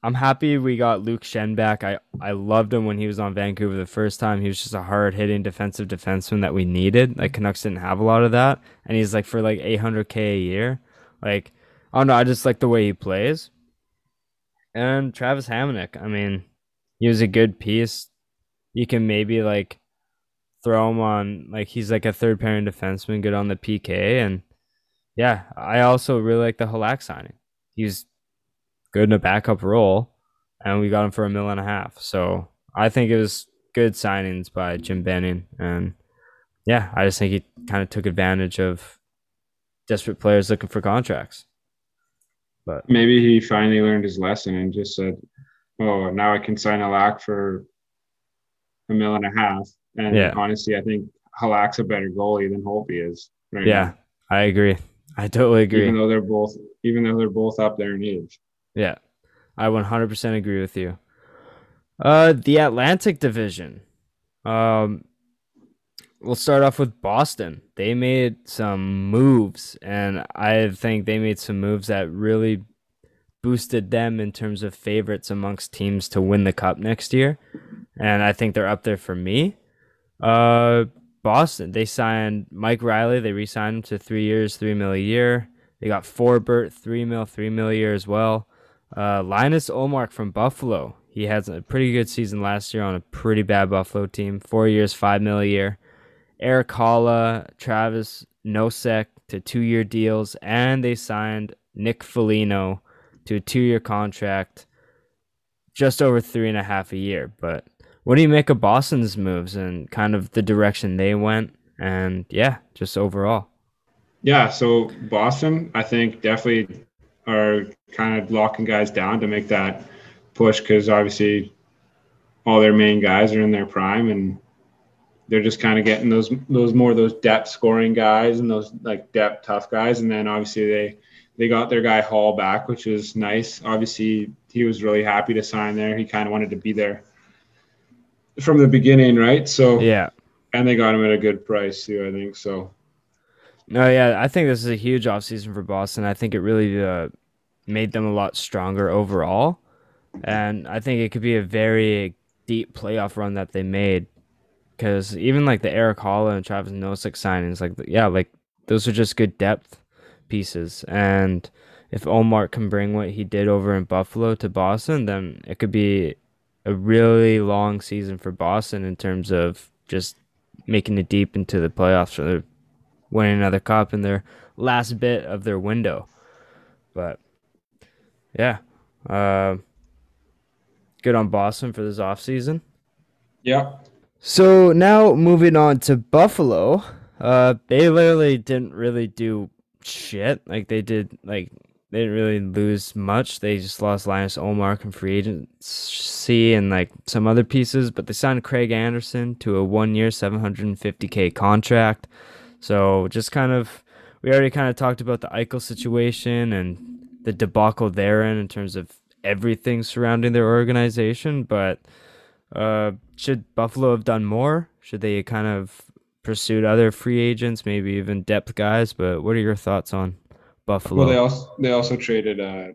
Speaker 1: I'm happy we got Luke Schenn back. I I loved him when he was on Vancouver the first time. He was just a hard hitting defensive defenseman that we needed. Like Canucks didn't have a lot of that, and he's like for like 800k a year. Like I don't know. I just like the way he plays. And Travis Hamonic, I mean, he was a good piece. You can maybe like throw him on like he's like a third pairing defenseman, good on the PK, and yeah, I also really like the Halak signing. He's good in a backup role, and we got him for a mill and a half. So I think it was good signings by Jim Benning, and yeah, I just think he kind of took advantage of desperate players looking for contracts. But
Speaker 4: maybe he finally learned his lesson and just said, "Oh, now I can sign Halak for a mill and a half." And yeah. honestly, I think Halak's a better goalie than Holtby is.
Speaker 1: Right yeah, now. I agree. I totally agree.
Speaker 4: Even though they're both, even though they're both up there in age.
Speaker 1: Yeah, I 100% agree with you. Uh, the Atlantic Division. Um, we'll start off with Boston. They made some moves, and I think they made some moves that really boosted them in terms of favorites amongst teams to win the cup next year. And I think they're up there for me. Uh, Boston, they signed Mike Reilly. They re-signed him to three years, three mil a year. They got Forbort, three mil, three mil a year as well. Uh, Linus Ullmark from Buffalo. He had a pretty good season last year on a pretty bad Buffalo team. Four years, five mil a year. Erik Haula, Travis Nosek to two year deals, and they signed Nick Foligno to a two year contract, just over three and a half a year. But what do you make of Boston's moves and kind of the direction they went? And yeah, just overall.
Speaker 4: Yeah, so Boston, I think definitely are kind of locking guys down to make that push because obviously all their main guys are in their prime and they're just kind of getting those those more those depth scoring guys and those like depth tough guys. And then obviously they they got their guy Hall back which was nice. Obviously he was really happy to sign there. He kind of wanted to be there from the beginning right? So
Speaker 1: Yeah.
Speaker 4: and they got him at a good price too I think. So
Speaker 1: No, yeah, I think this is a huge offseason for Boston. I think it really uh, made them a lot stronger overall. And I think it could be a very deep playoff run that they made. Because even like the Erik Haula and Travis Nosek signings, like, yeah, like those are just good depth pieces. And if Omar can bring what he did over in Buffalo to Boston, then it could be a really long season for Boston in terms of just making it deep into the playoffs or winning another cup in their last bit of their window. But yeah, uh, good on Boston for this offseason.
Speaker 4: yeah
Speaker 1: So now moving on to Buffalo, uh, they literally didn't really do shit. Like they did, like they didn't really lose much. They just lost Linus Ullmark and free agency and like some other pieces, but they signed Craig Anderson to a one-year, 750k contract. So just kind of, we already kind of talked about the Eichel situation and the debacle therein in terms of everything surrounding their organization, but. Uh, should Buffalo have done more? Should they kind of pursued other free agents, maybe even depth guys? But what are your thoughts on Buffalo?
Speaker 4: well they also they also traded uh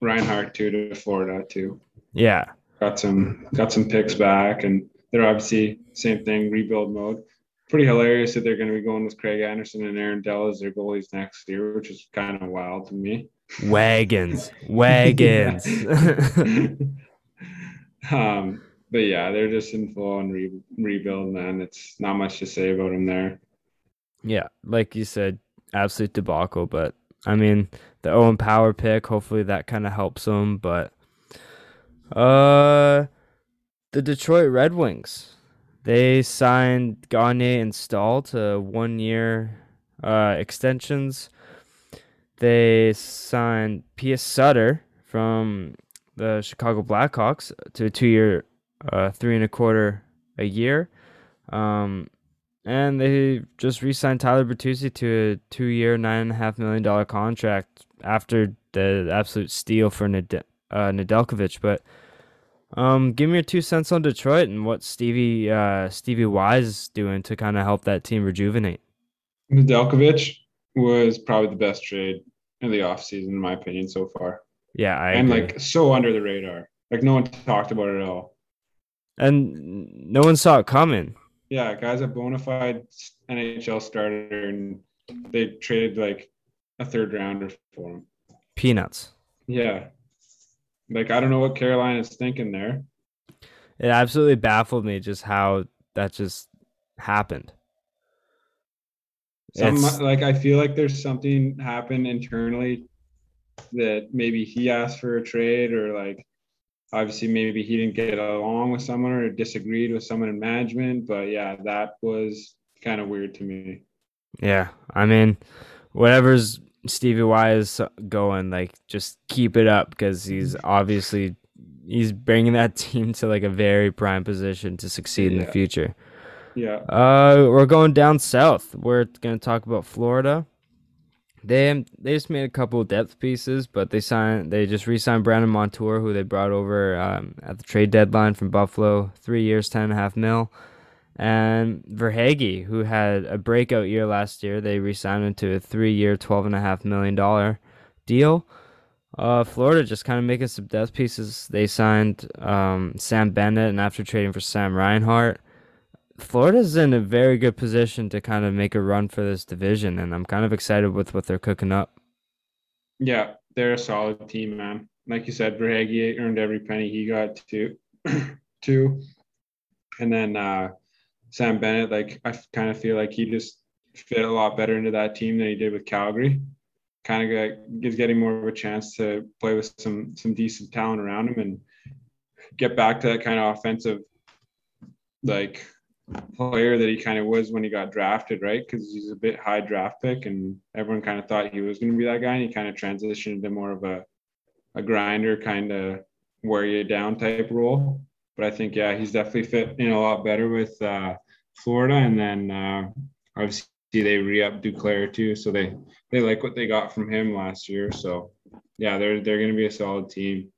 Speaker 4: Reinhart too to Florida too
Speaker 1: yeah,
Speaker 4: got some got some picks back and they're obviously same thing rebuild mode pretty hilarious that they're going to be going with craig anderson and aaron dell as their goalies next year which is kind of wild to me
Speaker 1: wagons, <laughs> wagons. <laughs>
Speaker 4: um but yeah they're just in full on re- rebuild man it's not much to say about them there
Speaker 1: yeah, like you said, absolute debacle. But I mean, the Owen Power pick, hopefully that kind of helps them. But uh, the Detroit Red Wings, they signed Gagne and Staal to one year uh, extensions. They signed P.S. Sutter from the Chicago Blackhawks to a two year, uh, three and a quarter a year. Um, and they just re-signed Tyler Bertuzzi to a and a half million dollar contract after the absolute steal for Ned- uh, Nedeljkovic. But um, give me your two cents on Detroit and what Stevie uh, Stevie Wise is doing to kind of help that team rejuvenate.
Speaker 4: Nedeljkovic was probably the best trade in the offseason in my opinion so far
Speaker 1: Yeah, I
Speaker 4: and
Speaker 1: agree.
Speaker 4: like so under the radar like no one talked about it at all
Speaker 1: and no one saw it coming.
Speaker 4: Yeah, guy's a bona fide NHL starter, and they traded like a third rounder for him.
Speaker 1: Peanuts.
Speaker 4: Yeah, like I don't know what Carolina's thinking there.
Speaker 1: It absolutely baffled me just how that just happened.
Speaker 4: Some
Speaker 1: It's-
Speaker 4: like I feel like there's something happened internally that maybe he asked for a trade, or like obviously maybe he didn't get along with someone or disagreed with someone in management. But yeah, that was kind of weird to me.
Speaker 1: Yeah, I mean, whatever's Stevie Y is going, like, just keep it up because he's obviously he's bringing that <laughs> team to like a very prime position to succeed in the future.
Speaker 4: Yeah.
Speaker 1: Uh, we're going down south. We're going to talk about Florida. They they just made a couple of depth pieces, but they signed they just re-signed Brandon Montour, who they brought over um, at the trade deadline from Buffalo, three years, ten and a half mil, and Verhaeghe, who had a breakout year last year. They re-signed him to a and a half million dollar deal. Uh, Florida just kind of making some depth pieces. They signed um, Sam Bennett, and after trading for Sam Reinhart, Florida's in a very good position to kind of make a run for this division, and I'm kind of excited with what they're cooking up.
Speaker 4: Yeah, they're a solid team, man. Like you said, Verhaeghe earned every penny he got to, <clears throat> two, and then uh, Sam Bennett. Like I kind of feel like he just fit a lot better into that team than he did with Calgary. Kind of gives getting more of a chance to play with some some decent talent around him and get back to that kind of offensive, like player that he kind of was when he got drafted, right? Because he's a bit high draft pick, and everyone kind of thought he was going to be that guy. And he kind of transitioned into more of a a grinder, kind of wear you down type role. But I think yeah, he's definitely fit in a lot better with uh, Florida, and then uh, obviously they re-up Duclair too, so they they like what they got from him last year. So yeah, they're they're going to be a solid team.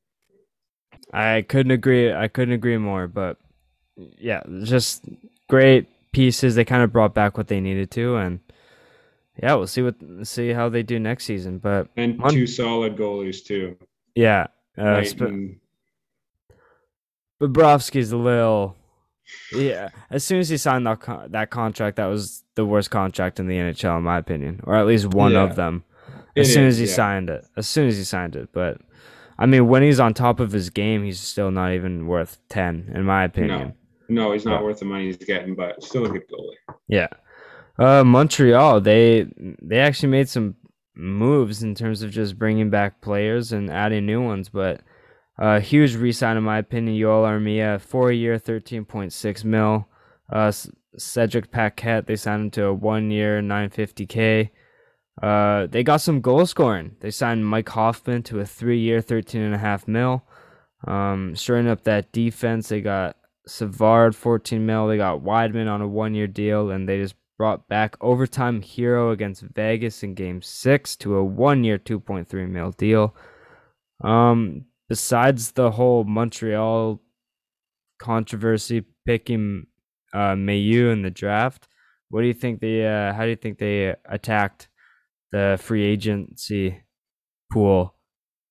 Speaker 1: I couldn't agree. I couldn't agree more. But yeah, just great pieces. They kind of brought back what they needed to, and yeah, we'll see what see how they do next season. But
Speaker 4: and
Speaker 1: Mon-
Speaker 4: two solid goalies too.
Speaker 1: yeah, uh,
Speaker 4: Right,
Speaker 1: sp- Bobrovsky's a little. Yeah, as soon as he signed that con- that contract, that was the worst contract in the NHL, in my opinion, or at least one
Speaker 4: Yeah.
Speaker 1: of them. As
Speaker 4: It
Speaker 1: soon
Speaker 4: is,
Speaker 1: as he
Speaker 4: yeah.
Speaker 1: signed it, as soon as he signed it, but I mean, when he's on top of his game, he's still not even worth ten, in my opinion.
Speaker 4: no, no he's not worth the money he's getting, but still a good goalie.
Speaker 1: Yeah. Uh, Montreal, they they actually made some moves in terms of just bringing back players and adding new ones, but uh, huge resign in my opinion. Joel Armia, four year, thirteen point six mil. Uh, Cedric Paquette, they signed him to a one year, nine fifty k. Uh, they got some goal scoring. They signed Mike Hoffman to a three year, thirteen and a half mil. Um, up that defense, they got Savard, 14 mil. They got Wideman on a one year deal, and they just brought back overtime hero against Vegas in game six to a one year, 2.3 mil deal. Um, besides the whole Montreal controversy picking uh, Mailloux in the draft, what do you think they, uh, how do you think they attacked the free agency pool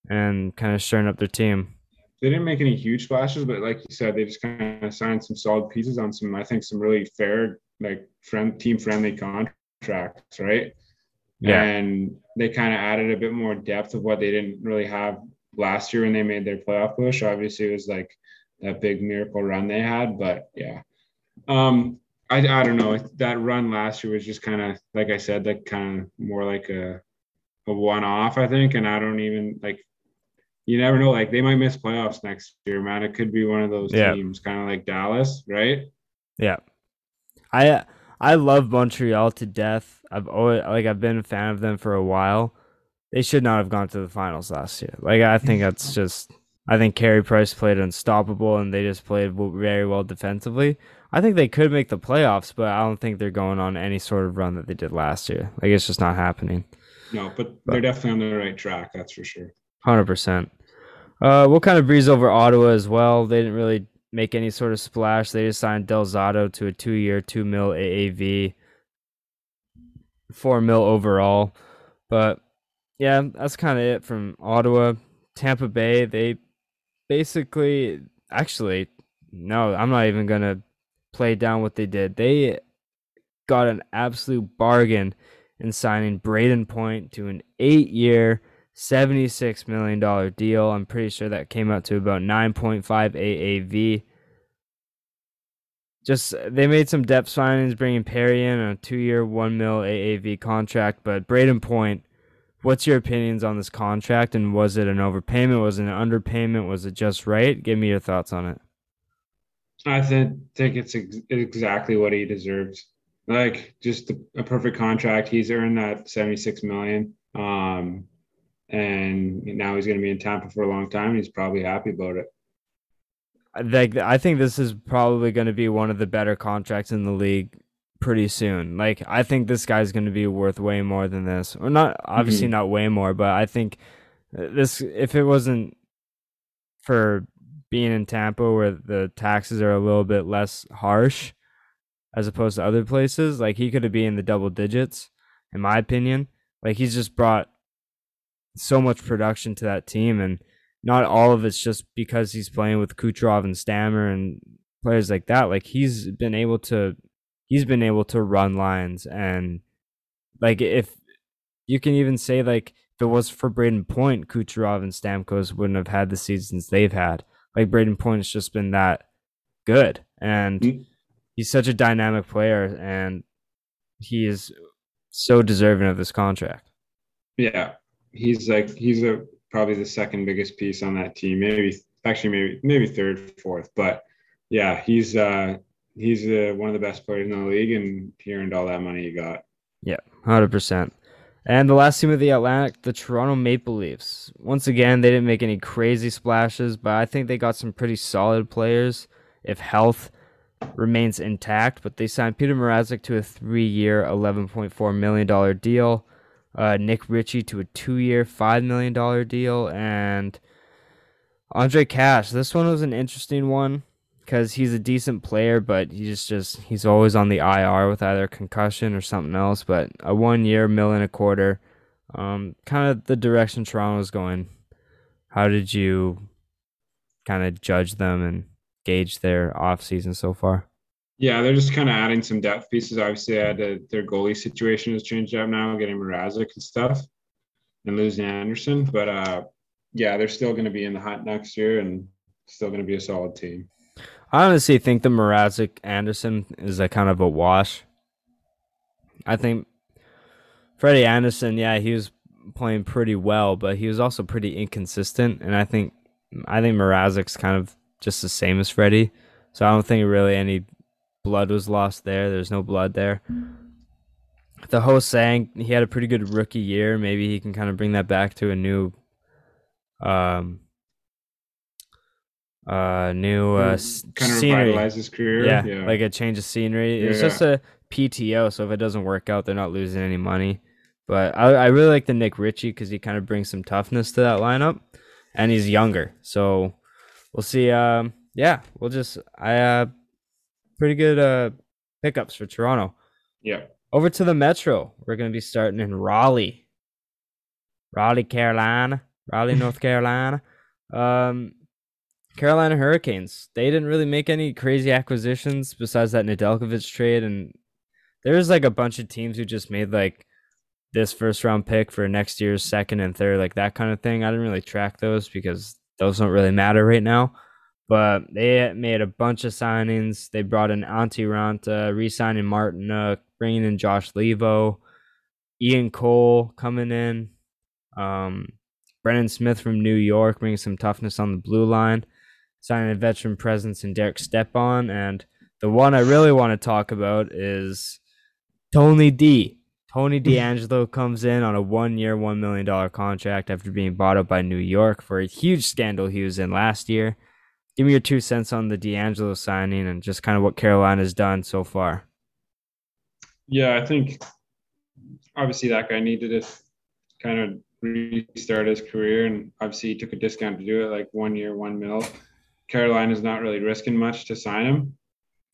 Speaker 1: and kind of shoring up their team?
Speaker 4: They didn't make any huge splashes, but like you said, they just kind of signed some solid pieces on some, I think, some really fair, like friend team friendly contracts, right?
Speaker 1: Yeah.
Speaker 4: And they kind of added a bit more depth of what they didn't really have last year when they made their playoff push. Obviously, it was like that big miracle run they had, but yeah. Um, I, I don't know. That run last year was just kind of, like I said, like kind of more like a, a one off, I think. And I don't even like, you never know. Like they might miss playoffs next year, man. It could be one of those
Speaker 1: Yeah.
Speaker 4: teams, kind of like Dallas, right?
Speaker 1: Yeah. I I love Montreal to death. I've always like I've been a fan of them for a while. They should not have gone to the finals last year. Like I think that's <laughs> just I think Carey Price played unstoppable and they just played very well defensively. I think they could make the playoffs, but I don't think they're going on any sort of run that they did last year. Like it's just not happening.
Speaker 4: No, but they're definitely on the right track. That's for sure.
Speaker 1: Hundred percent. Uh, we'll kind of breeze over Ottawa as well. They didn't really make any sort of splash. They just signed Del Zotto to a two-year, two mil AAV, four mil overall. But yeah, that's kind of it from Ottawa. Tampa Bay, they basically, actually, no, I'm not even gonna play down what they did. They got an absolute bargain in signing Brayden Point to an eight-year. $76 million deal. I'm pretty sure that came out to about 9.5 AAV. Just they made some depth signings, bringing Perry in on a two-year, one mil AAV contract. But Brayden Point, what's your opinions on this contract? And was it an overpayment? Was it an underpayment? Was it just right? Give me your thoughts on it.
Speaker 4: I think think it's ex- exactly what he deserves. Like just a, a perfect contract. He's earned that seventy six million. Um, and now he's going to be in Tampa for a long time. He's probably happy about it.
Speaker 1: like I think this is probably going to be one of the better contracts in the league pretty soon. Like I think this guy's going to be worth way more than this. Or not obviously
Speaker 4: Mhm.
Speaker 1: not way more, but I think uh, this if it wasn't for being in Tampa where the taxes are a little bit less harsh as opposed to other places, like he could have been in the double digits in my opinion. Like he's just brought so much production to that team and not all of it's just because he's playing with Kucherov and Stammer and players like that. Like he's been able to he's been able to run lines and like if you can even say like if it was for Brayden Point, Kucherov and Stamkos wouldn't have had the seasons they've had. Like Brayden Point has just been that good and
Speaker 4: Mm.
Speaker 1: he's such a dynamic player and he is so deserving of this contract.
Speaker 4: Yeah, he's like he's a probably the second biggest piece on that team. Maybe actually maybe maybe third, fourth, but yeah, he's uh he's uh, one of the best players in the league, and he earned all that money he got.
Speaker 1: Yeah, hundred percent. And the last team of the Atlantic, the Toronto Maple Leafs. Once again, they didn't make any crazy splashes, but I think they got some pretty solid players if health remains intact. But they signed Petr Mrazek to a three-year, eleven point four million dollar deal. Uh, Nick Ritchie to a two-year, five million dollar deal, and Andre Cash. This one was an interesting one because he's a decent player, but he's just he's always on the IR with either concussion or something else. But a one year mill and a quarter, um, kind of the direction Toronto's going. How did you kind of judge them and gauge their off season so far?
Speaker 4: Yeah, they're just kind of adding some depth pieces. Obviously, had to, their goalie situation has changed up now, getting Mrazek and stuff, and losing Anderson. But uh, yeah, they're still going to be in the hunt next year, and still going to be a solid team.
Speaker 1: I honestly think the Mrazek Anderson is a kind of a wash. I think Freddie Anderson, yeah, he was playing pretty well, but he was also pretty inconsistent. And I think I think Mrazek's kind of just the same as Freddie. So I don't think really any blood was lost there. There's no blood there. The host saying he had a pretty good rookie year. Maybe he can kind of bring that back to a new um uh new uh
Speaker 4: kind of
Speaker 1: scenery.
Speaker 4: revitalize his career.
Speaker 1: Yeah, like a change of scenery. It's
Speaker 4: Yeah.
Speaker 1: just a PTO, so if it doesn't work out, they're not losing any money. But I, I really like the Nick Ritchie because he kind of brings some toughness to that lineup, and he's younger. So we'll see. Um, yeah, we'll just I uh, pretty good uh pickups for Toronto.
Speaker 4: yeah.
Speaker 1: Over to the Metro. We're gonna be starting in Raleigh, Raleigh, Carolina, Raleigh, <laughs> North Carolina. Um, Carolina Hurricanes. They didn't really make any crazy acquisitions besides that Nedeljkovic trade, and there's like a bunch of teams who just made like this first round pick for next year's second and third, like that kind of thing. I didn't really track those because those don't really matter right now. But they made a bunch of signings. They brought in Antti Raanta, re-signing Martin, bringing in Josh Leivo, Ian Cole coming in, um, Brendan Smith from New York, bringing some toughness on the blue line, signing a veteran presence in Derek Stepan, and the one I really want to talk about is Tony D. Tony mm-hmm. DeAngelo comes in on a one-year, one million dollar contract after being bought up by New York for a huge scandal he was in last year. Give me your two cents on the DeAngelo signing and just kind of what Carolina's done so far.
Speaker 4: Yeah, I think obviously that guy needed to kind of restart his career, and obviously he took a discount to do it, like one year, one mil. Carolina's not really risking much to sign him.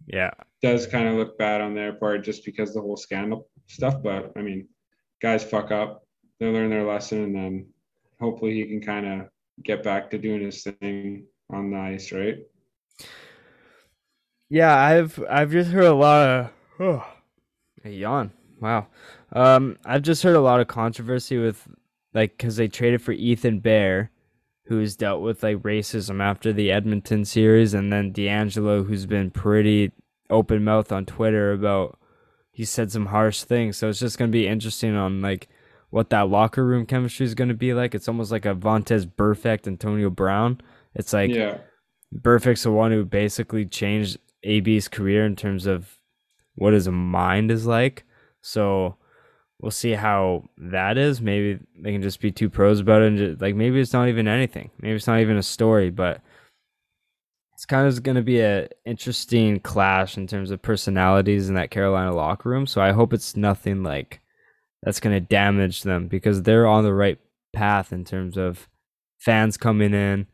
Speaker 1: Yeah,
Speaker 4: Does kind of look bad on their part just because the whole scandal stuff, but I mean, guys fuck up, they learn their lesson, and then hopefully he can kind of get back to doing his thing on the ice, right?
Speaker 1: Yeah, I've I've just heard a lot of oh, a yawn. Wow. Um, I've just heard a lot of controversy with like because they traded for Ethan Bear, who's dealt with like racism after the Edmonton series, and then DeAngelo, who's been pretty open mouth on Twitter about he said some harsh things. So it's just gonna be interesting on like what that locker room chemistry is gonna be like. It's almost like a Vontaze Burfict Antonio Brown. It's like
Speaker 4: yeah,
Speaker 1: Burfict's the one who basically changed AB's career in terms of what his mind is like. So we'll see how that is. Maybe they can just be two pros about it. And just, like maybe it's not even anything. Maybe it's not even a story. But it's kind of going to be an interesting clash in terms of personalities in that Carolina locker room. So I hope it's nothing like that's going to damage them because they're on the right path in terms of fans coming in,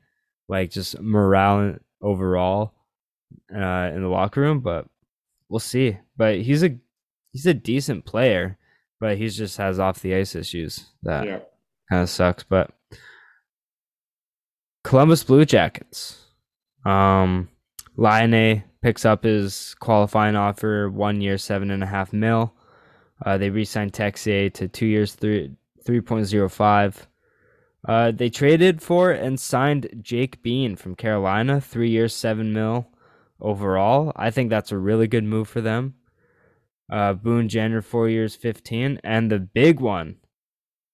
Speaker 1: like just morale overall uh, in the locker room. But we'll see. But he's a he's a decent player, but he just has off the ice issues that
Speaker 4: Yeah.
Speaker 1: kind of sucks. But Columbus Blue Jackets. Um, Laine picks up his qualifying offer, one year, seven and a half mil. Uh, they re-signed Texier to two years, three three point zero five. Uh, they traded for and signed Jake Bean from Carolina, three years, seven mil overall. I think that's a really good move for them. Uh, Boone Jenner, four years, fifteen, and the big one,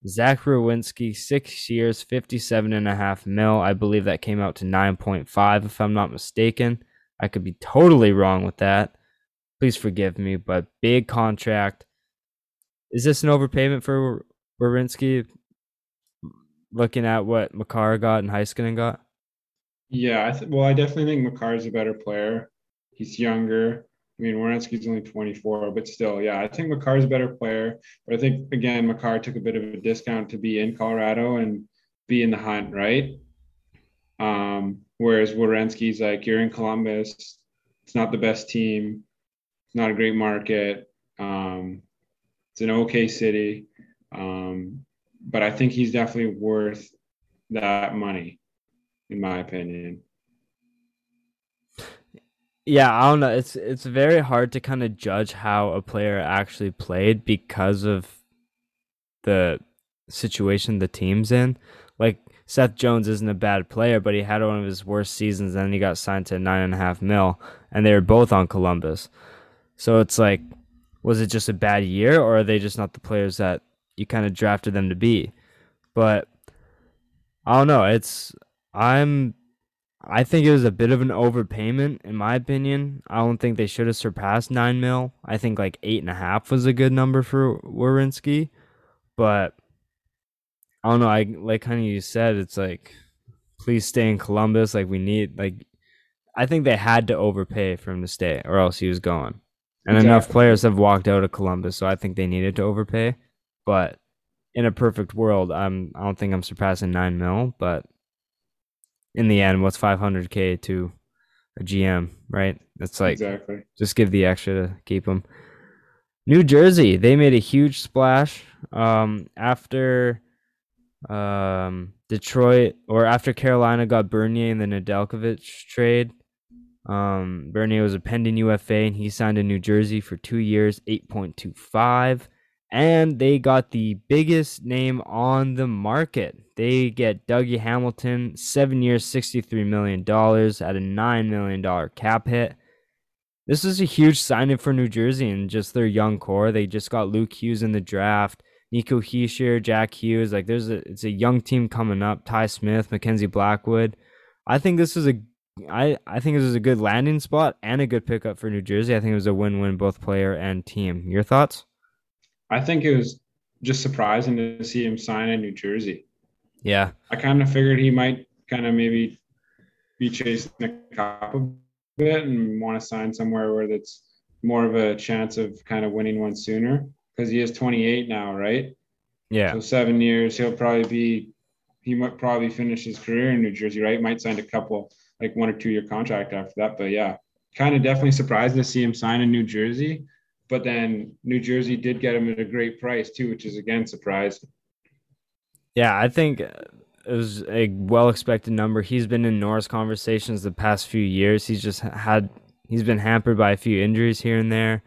Speaker 1: Zach Werenski, six years, fifty-seven and a half mil. I believe that came out to nine point five, if I'm not mistaken. I could be totally wrong with that. Please forgive me, but big contract. Is this an overpayment for Werenski? Looking at what Makar got and Heiskanen got.
Speaker 4: Yeah, I th- well, I definitely think Makar is a better player. He's younger. I mean, Werenski's only 24, but still, yeah, I think Makar is a better player. But I think again, Makar took a bit of a discount to be in Colorado and be in the hunt, right? Um, whereas Werenski's like, you're in Columbus. It's not the best team. It's not a great market. Um, it's an okay city. Um, but I think he's definitely worth that money, in my opinion.
Speaker 1: Yeah, I don't know. It's it's very hard to kind of judge how a player actually played because of the situation the team's in. Like Seth Jones isn't a bad player, but he had one of his worst seasons, and then he got signed to nine and a half mil, and they were both on Columbus. So it's like, was it just a bad year, or are they just not the players that you kind of drafted them to be? But I don't know. It's I'm I think it was a bit of an overpayment, in my opinion. I don't think they should have surpassed nine mil. I think like eight and a half was a good number for Werenski, but I don't know. I like kind of you said, it's like, please stay in Columbus. Like we need like, I think they had to overpay for him to stay, or else he was gone. And enough players have walked out of Columbus, so I think they needed to overpay. But in a perfect world, I'm I don't think I'm surpassing nine mil, but in the end, what's 500k to a GM, right? It's like
Speaker 4: exactly.
Speaker 1: just give the extra to keep them. New Jersey, they made a huge splash um, after um, Detroit or after Carolina got Bernier in the Nedeljkovic trade. Um, Bernier was a pending UFA and he signed in New Jersey for two years, 8.25. And they got the biggest name on the market. They get Dougie Hamilton, seven years, $63 million at a $9 million cap hit. This is a huge signing for New Jersey and just their young core. They just got Luke Hughes in the draft, Nico Hischier, Jack Hughes. Like there's a it's a young team coming up. Ty Smith, Mackenzie Blackwood. I think this is a I, I think this is a good landing spot and a good pickup for New Jersey. I think it was a win-win both player and team. Your thoughts?
Speaker 4: I think it was just surprising to see him sign in New Jersey.
Speaker 1: Yeah.
Speaker 4: I kind of figured he might kind of maybe be chasing the cup a bit and want to sign somewhere where that's more of a chance of kind of winning one sooner because he is 28 now, right?
Speaker 1: Yeah.
Speaker 4: So seven years, he'll probably be, he might probably finish his career in New Jersey, right? Might sign a couple, like one or two year contract after that. But yeah, kind of definitely surprised to see him sign in New Jersey. But then New Jersey did get him at a great price too, which is again surprising.
Speaker 1: Yeah, I think it was a well expected number. He's been in Norris conversations the past few years. He's just had he's been hampered by a few injuries here and there.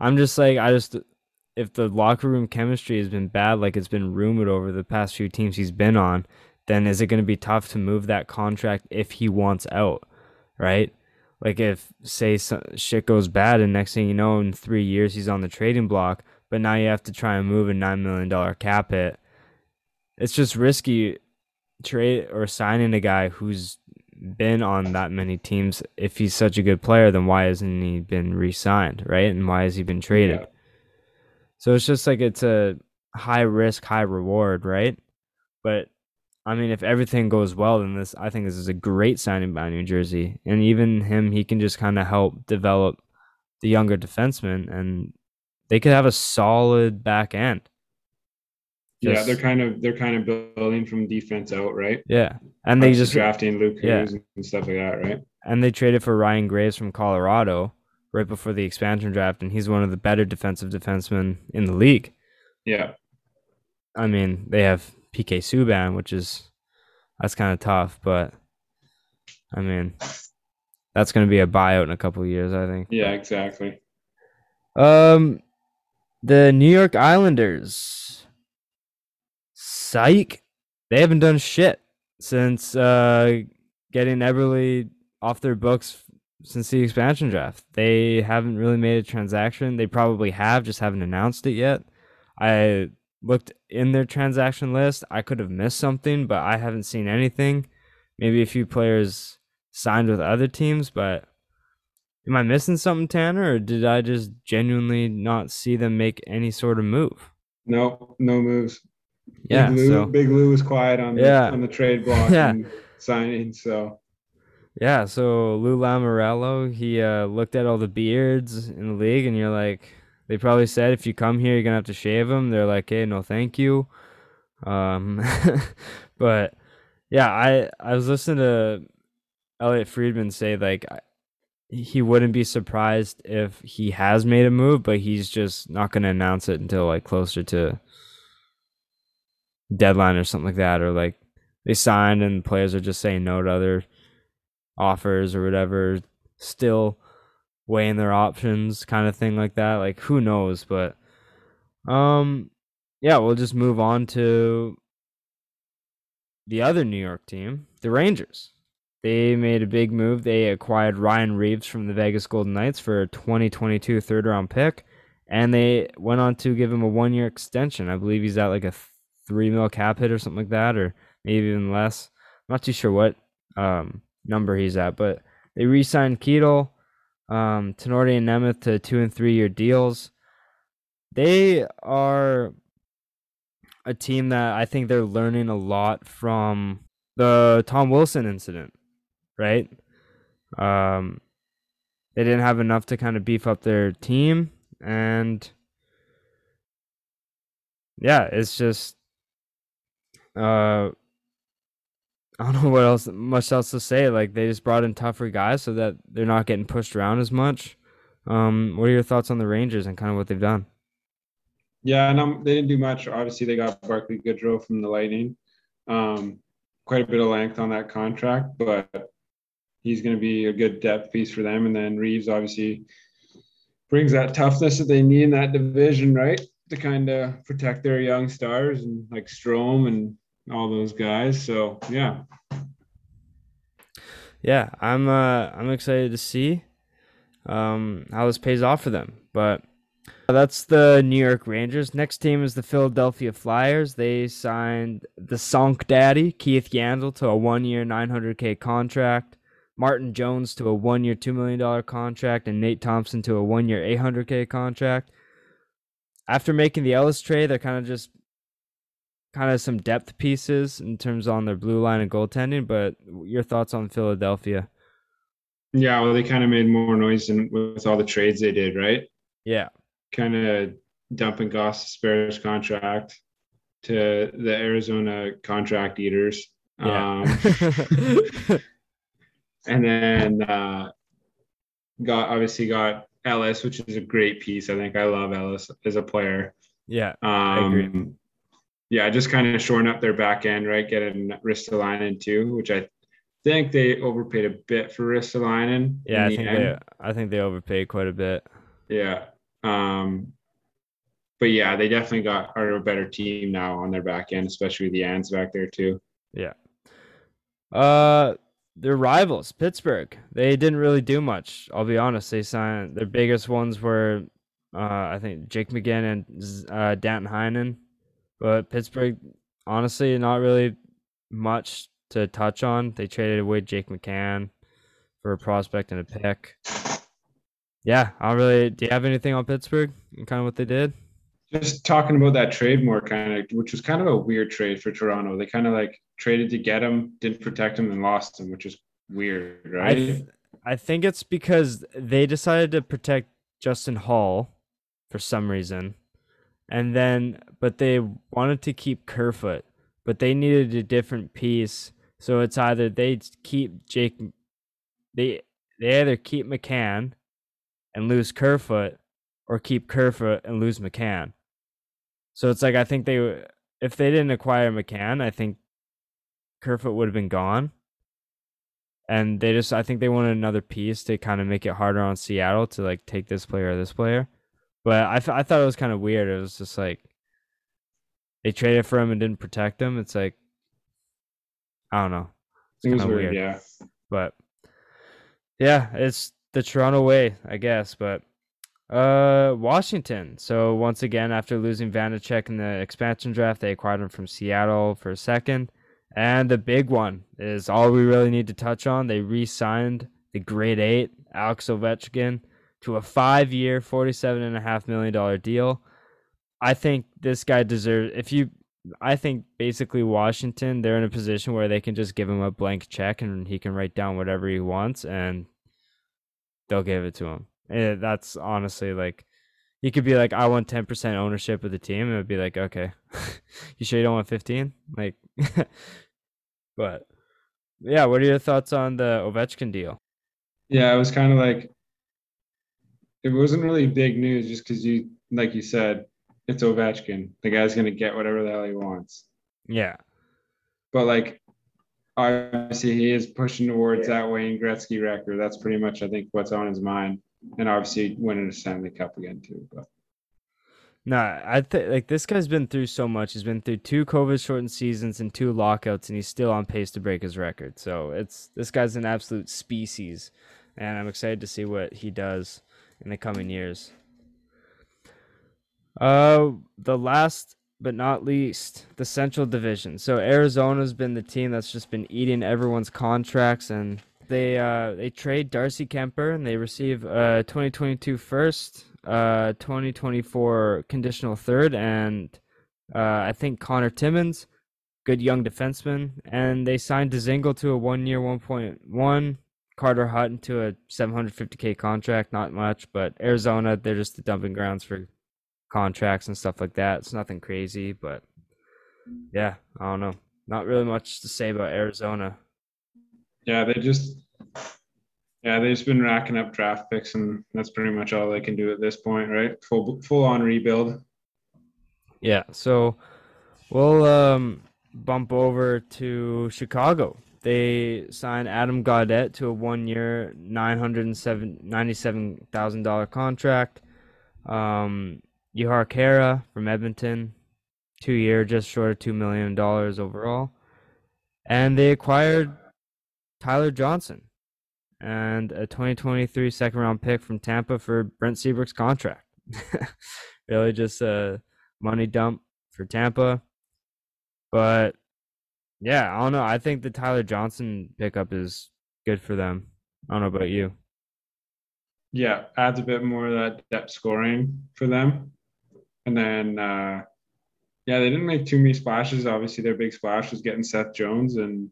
Speaker 1: I'm just like I just if the locker room chemistry has been bad, like it's been rumored over the past few teams he's been on, then is it going to be tough to move that contract if he wants out, right? Like if say some, shit goes bad and next thing you know in three years he's on the trading block, but now you have to try and move a nine million dollar cap hit. It's just risky trade or signing a guy who's been on that many teams. If he's such a good player, then why hasn't he been re-signed, right? And why has he been traded?
Speaker 4: Yeah.
Speaker 1: So it's just like it's a high risk, high reward, right? But I mean, if everything goes well, then this I think this is a great signing by New Jersey, and even him, he can just kind of help develop the younger defensemen, and they could have a solid back end.
Speaker 4: yeah, they're kind of they're kind of building from defense out, right?
Speaker 1: yeah, and they just
Speaker 4: drafting Luke
Speaker 1: yeah.
Speaker 4: And stuff like that, right?
Speaker 1: and they traded for Ryan Graves from Colorado right before the expansion draft, and he's one of the better defensive defensemen in the league.
Speaker 4: Yeah,
Speaker 1: I mean, they have PK Subban, which is that's kind of tough, but I mean, that's going to be a buyout in a couple of years, I think.
Speaker 4: yeah, exactly.
Speaker 1: Um, the New York Islanders, psych, they haven't done shit since uh getting Eberle off their books since the expansion draft. They haven't really made a transaction. They probably have, just haven't announced it yet. I looked in their transaction list. I could have missed something, but I haven't seen anything. Maybe a few players signed with other teams, but am I missing something, Tanner, or did I just genuinely not see them make any sort of move?
Speaker 4: No, no moves.
Speaker 1: Yeah,
Speaker 4: Big Lou,
Speaker 1: so
Speaker 4: Big Lou was quiet on the,
Speaker 1: Yeah.
Speaker 4: on the trade block <laughs>
Speaker 1: Yeah.
Speaker 4: and signing. So
Speaker 1: yeah, so Lou Lamoriello, he uh, looked at all the beards in the league, and you're like, they probably said if you come here, you're gonna have to shave them. They're like, hey, no, thank you. Um, <laughs> but yeah, I I was listening to Elliotte Friedman say like he wouldn't be surprised if he has made a move, but he's just not gonna announce it until like closer to deadline or something like that, or like they signed and players are just saying no to other offers or whatever, still weighing their options, kind of thing like that. Like who knows, but um, yeah, we'll just move on to the other New York team, the Rangers. They made a big move. They acquired Ryan Reaves from the Vegas Golden Knights for a 2022 third round pick, and they went on to give him a one year extension. I believe he's at like a three mil cap hit or something like that, or maybe even less. I'm not too sure what um, number he's at, but they re signed Keedle, um, Tenorti, and Nemeth to two and three year deals. They are a team that I think they're learning a lot from the Tom Wilson incident, right? Um, they didn't have enough to kind of beef up their team, and yeah, it's just uh, I don't know what else much else to say. Like they just brought in tougher guys so that they're not getting pushed around as much. Um, what are your thoughts on the Rangers and kind of what they've done?
Speaker 4: yeah, and um, they didn't do much. Obviously, they got Barclay Goodrow from the Lightning. Um, quite a bit of length on that contract, but he's going to be a good depth piece for them. And then Reaves obviously brings that toughness that they need in that division, right? To kind of protect their young stars and like Strom and all those guys. So yeah,
Speaker 1: yeah, I'm uh I'm excited to see um how this pays off for them. But that's the New York Rangers. Next team is the Philadelphia Flyers. They signed the Sonk Daddy, Keith Yandle, to a one-year 900k contract. Martin Jones to a one-year $2 million contract, and Nate Thompson to a one-year 800k contract. After making the Ellis trade, they're kind of just kind of some depth pieces in terms on their blue line and goaltending. But your thoughts on Philadelphia?
Speaker 4: yeah. Well, they kind of made more noise than with all the trades they did, right?
Speaker 1: Yeah,
Speaker 4: kind of dumping Gostisbehere's contract to the Arizona contract eaters.
Speaker 1: yeah,
Speaker 4: Um, <laughs> <laughs> and then uh, got obviously got Ellis, which is a great piece. I think I love Ellis as a player.
Speaker 1: yeah,
Speaker 4: Um,
Speaker 1: agree.
Speaker 4: Yeah, just kind of shoring up their back end, right? Getting Ristolainen too, which I think they overpaid a bit for Ristolainen.
Speaker 1: yeah. I
Speaker 4: the
Speaker 1: think
Speaker 4: end.
Speaker 1: they, I think they overpaid quite a bit.
Speaker 4: Yeah. Um, but yeah, they definitely got are a better team now on their back end, especially with the ants back there too. Yeah.
Speaker 1: Uh, their rivals, Pittsburgh. They didn't really do much. I'll be honest. They signed their biggest ones were, uh, I think Jake McCann and uh, Danton Heinen, but Pittsburgh, honestly, not really much to touch on. They traded away Jake McCann for a prospect and a pick. Yeah, I don't really. Do you have anything on Pittsburgh and kind of what they did?
Speaker 4: just talking about that trade more, kind of, which was kind of a weird trade for Toronto. They kind of like traded to get him, didn't protect him, and lost him, which is weird,
Speaker 1: I
Speaker 4: right?
Speaker 1: th- I think it's because they decided to protect Justin Holl for some reason, and then but they wanted to keep Kerfoot, but they needed a different piece. So it's either they keep Jake, they they either keep McCann and lose Kerfoot, or keep Kerfoot and lose McCann. So it's like I think they if they didn't acquire McCann, I think Kerfoot would have been gone and they just I think they wanted another piece to kind of make it harder on Seattle to like take this player or this player. But I, I thought it was kind of weird. It was just like they traded for him and didn't protect him. It's like I don't know. It's
Speaker 4: it was
Speaker 1: kinda
Speaker 4: weird, yeah.
Speaker 1: But yeah, it's the Toronto way, I guess. But uh Washington. So once again, after losing Vanecek in the expansion draft, they acquired him from Seattle for a second. And the big one is all we really need to touch on. They re-signed the grade eight, Alex Ovechkin, to a and a half million dollar deal. I think this guy deserves. If you, I think basically Washington, they're in a position where they can just give him a blank check and he can write down whatever he wants, and they'll give it to him. And that's honestly like, you could be like, I want ten percent ownership of the team, and it'd be like, okay, <laughs> you sure you don't want fifteen? Like, <laughs> but yeah, what are your thoughts on the Ovechkin deal?
Speaker 4: Yeah, it was kind of like it wasn't really big news just because you, like you said, it's Ovechkin. The guy's gonna get whatever the hell he wants.
Speaker 1: Yeah,
Speaker 4: But like, obviously, he is pushing towards that Wayne Gretzky record. That's pretty much, I think, what's on his mind. And obviously, winning a Stanley Cup again too. But
Speaker 1: no, I think like this guy's been through so much. He's been through two COVID shortened seasons and two lockouts, and he's still on pace to break his record. So it's this guy's an absolute species, and I'm excited to see what he does in the coming years. Uh, the last but not least, the Central Division. So Arizona's been the team that's just been eating everyone's contracts, and they uh they trade Darcy Kuemper and they receive a 2022 first, uh 2024 conditional third, and uh I think Conor Timmins, good young defenseman, and they signed Dzingel to a one year 1.1. Carter Hutton to a 750k contract, not much, but Arizona, they're just the dumping grounds for contracts and stuff like that. It's nothing crazy, but yeah, I don't know. Not really much to say about Arizona.
Speaker 4: yeah, they just, yeah, they've just been racking up draft picks, and that's pretty much all they can do at this point, right? Full full on rebuild.
Speaker 1: Yeah, so we'll um bump over to Chicago. They signed Adam Gaudette to a one-year, nine hundred and seven ninety-seven thousand dollar contract. Um, Jujhar Khaira from Edmonton, two-year, just short of two million dollars overall, and they acquired Tyler Johnson and a 2023 second-round pick from Tampa for Brent Seabrook's contract. <laughs> really, just a money dump for Tampa. But yeah, I don't know. I think the Tyler Johnson pickup is good for them. I don't know about you.
Speaker 4: Yeah, adds a bit more of that depth scoring for them. And then, uh, yeah, they didn't make too many splashes. Obviously, their big splash was getting Seth Jones, and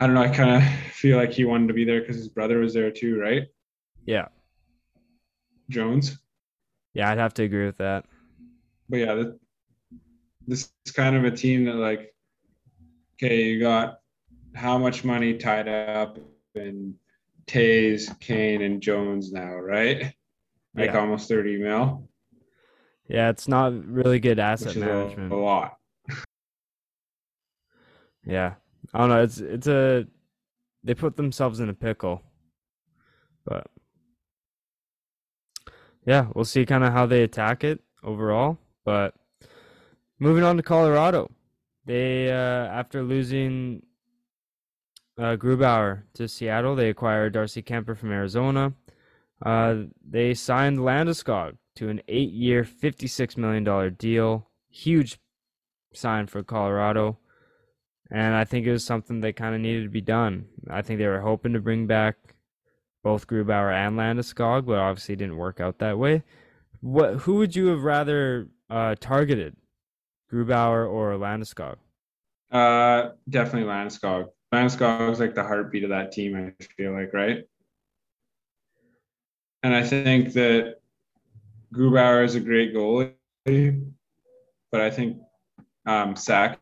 Speaker 4: I don't know. I kind of <laughs> feel like he wanted to be there because his brother was there too, right?
Speaker 1: Yeah.
Speaker 4: Jones.
Speaker 1: Yeah, I'd have to agree with that.
Speaker 4: But yeah, this, this is kind of a team that like, okay, you got how much money tied up in Toews, Kane, and Jones now, right? Like
Speaker 1: Yeah.
Speaker 4: almost 30 mil,
Speaker 1: Yeah, it's not really good asset
Speaker 4: is a,
Speaker 1: management.
Speaker 4: a lot.
Speaker 1: Yeah. I don't know. It's it's a they put themselves in a pickle. But yeah, we'll see kind of how they attack it overall. But moving on to Colorado, they uh, after losing uh, Grubauer to Seattle, they acquired Darcy Kuemper from Arizona. Uh, they signed Landeskog to an eight-year, fifty-six million dollar deal. Huge sign for Colorado and I think it was something that kind of needed to be done. I think they were hoping to bring back both Grubauer and Landeskog, but obviously didn't work out that way. What? Who would you have rather uh, targeted? Grubauer or Landeskog?
Speaker 4: Uh, definitely Landeskog. Landeskog is like the heartbeat of that team. I feel like, right? And I think that Grubauer is a great goalie, but I think um, Sakic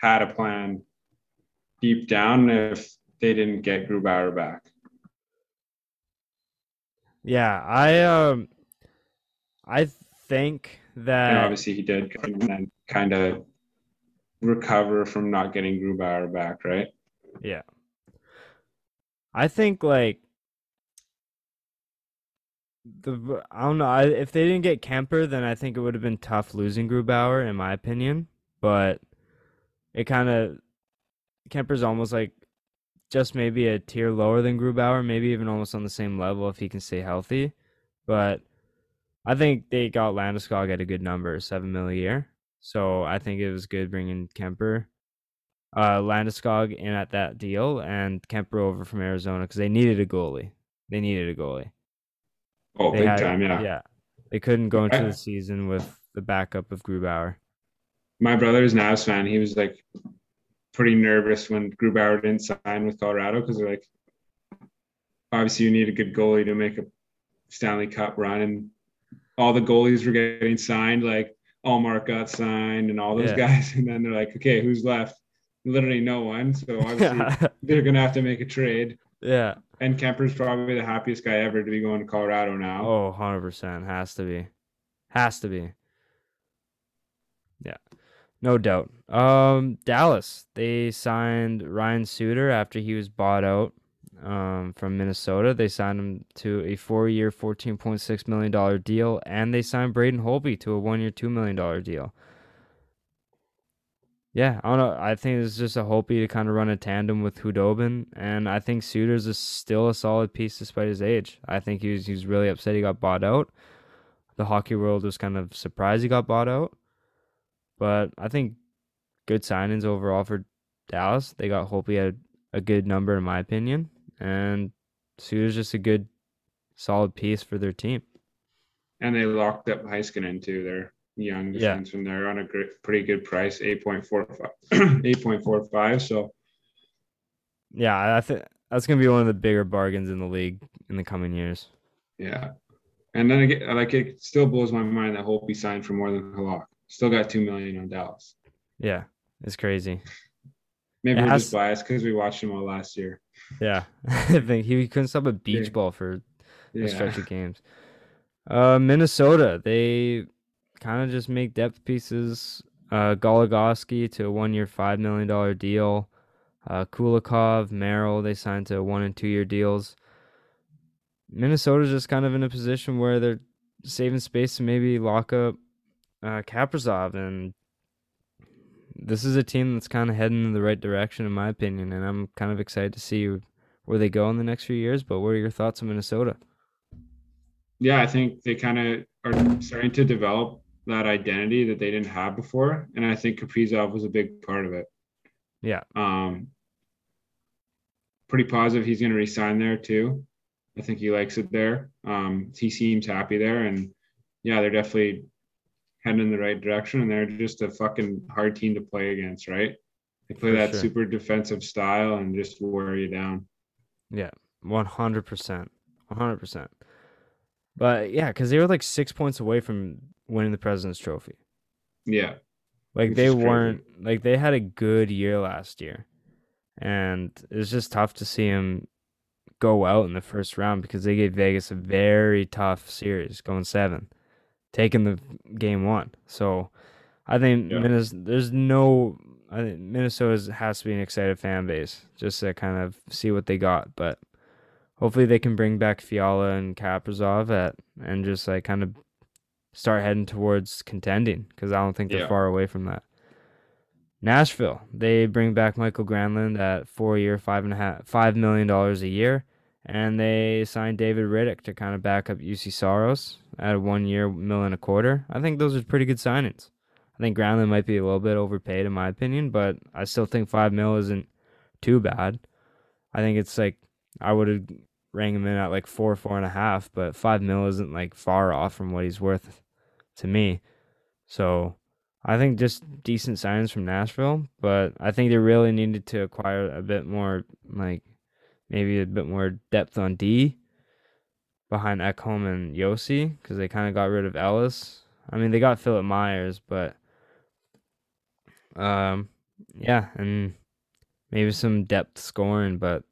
Speaker 4: had a plan deep down if they didn't get Grubauer back.
Speaker 1: Yeah, I um, I think that
Speaker 4: and obviously he did and then kind of recover from not getting Grubauer back, right?
Speaker 1: Yeah. I think like the I don't know. I, if they didn't get Kuemper, then I think it would have been tough losing Grubauer, in my opinion. But it kind of Kuemper's almost like just maybe a tier lower than Grubauer, maybe even almost on the same level if he can stay healthy. But I think they got Landeskog at a good number, seven mil a year. So I think it was good bringing Kuemper, uh, Landeskog in at that deal, and Kuemper over from Arizona because they needed a goalie. They needed a goalie.
Speaker 4: Oh,
Speaker 1: They
Speaker 4: big
Speaker 1: had-
Speaker 4: time, yeah.
Speaker 1: Yeah, they couldn't go into the season with the backup of Grubauer.
Speaker 4: My brother is an Avs fan. He was like pretty nervous when Grubauer didn't sign with Colorado because they're like, obviously you need a good goalie to make a Stanley Cup run, and all the goalies were getting signed. Like Ullmark got signed, and all those
Speaker 1: Yeah.
Speaker 4: guys, <laughs> and then they're like, okay, who's left? Literally no one. So obviously <laughs> they're gonna have to make a trade.
Speaker 1: yeah.
Speaker 4: And Kuemper's probably the happiest guy ever to be going to Colorado now.
Speaker 1: Oh, 100% has to be. Has to be. Yeah. No doubt. Um Dallas, they signed Ryan Suter after he was bought out um from Minnesota. They signed him to a 4-year, 14.6 million dollar deal and they signed Braden Holtby to a 1-year, 2 million dollar deal. Yeah, I don't know. I think it's just a Holtby to kind of run a tandem with Khudobin, and I think Suter's is still a solid piece despite his age. I think he was he was really upset he got bought out. The hockey world was kind of surprised he got bought out, but I think good signings overall for Dallas. They got Holtby at a good number in my opinion, and Suter's just a good, solid piece for their team.
Speaker 4: And they locked up Heiskanen too. They're young
Speaker 1: Yeah.
Speaker 4: defenseman. They're on a great, pretty good price, 8.45, <clears throat> 8.45. So
Speaker 1: Yeah, I think that's gonna be one of the bigger bargains in the league in the coming years.
Speaker 4: yeah. And then again, like it still blows my mind that Holtby signed for more than Halak. Still got two million on Dallas.
Speaker 1: Yeah, it's crazy.
Speaker 4: Maybe
Speaker 1: It
Speaker 4: we're
Speaker 1: has-
Speaker 4: just biased because we watched him all last year.
Speaker 1: Yeah, I <laughs> think he couldn't stop a beach
Speaker 4: Yeah.
Speaker 1: ball for a stretch of games. Uh, Minnesota, they kind of just make depth pieces. Uh, Goligoski to a one-year, five million dollar deal. Uh, Kulikov, Merrill, they signed to one and two-year deals. Minnesota's just kind of in a position where they're saving space to maybe lock up uh, Kaprizov, and this is a team that's kind of heading in the right direction, in my opinion. And I'm kind of excited to see where they go in the next few years. But what are your thoughts on Minnesota?
Speaker 4: yeah, I think they kind of are starting to develop that identity that they didn't have before, and I think Kaprizov was a big part of it.
Speaker 1: Yeah.
Speaker 4: Um, pretty positive he's going to resign there too. I think he likes it there. Um, he seems happy there, and yeah, they're definitely heading in the right direction. And they're just a fucking hard team to play against, right? They play
Speaker 1: For
Speaker 4: that
Speaker 1: sure.
Speaker 4: super defensive style and just wear you down.
Speaker 1: Yeah, one hundred percent, one hundred percent. But yeah, because they were like six points away from winning the President's Trophy.
Speaker 4: Yeah,
Speaker 1: Like they weren't like they had a good year last year, and it's just tough to see them go out in the first round because they gave Vegas a very tough series, going seven, taking the game one. So I think
Speaker 4: Yeah.
Speaker 1: Minnes- there's no. I think Minnesota has to be an excited fan base just to kind of see what they got, but hopefully they can bring back Fiala and Kaprizov at and just like kind of start heading towards contending because I don't think they're
Speaker 4: Yeah.
Speaker 1: far away from that. Nashville, they bring back Mikael Granlund at four year, five and a half, five million dollars a year, and they signed David Rittich to kind of back up Juuse Saros at a one year mill and a quarter. I think those are pretty good signings. I think Granlund might be a little bit overpaid in my opinion, but I still think five mil isn't too bad. I think it's like I would have rang him in at like four, four and a half, but five mil isn't like far off from what he's worth to me. So I think just decent signings from Nashville, but I think they really needed to acquire a bit more, like maybe a bit more depth on D behind Ekholm and Josi because they kind of got rid of Ellis. I mean, they got Philippe Myers, but um, yeah, and maybe some depth scoring, but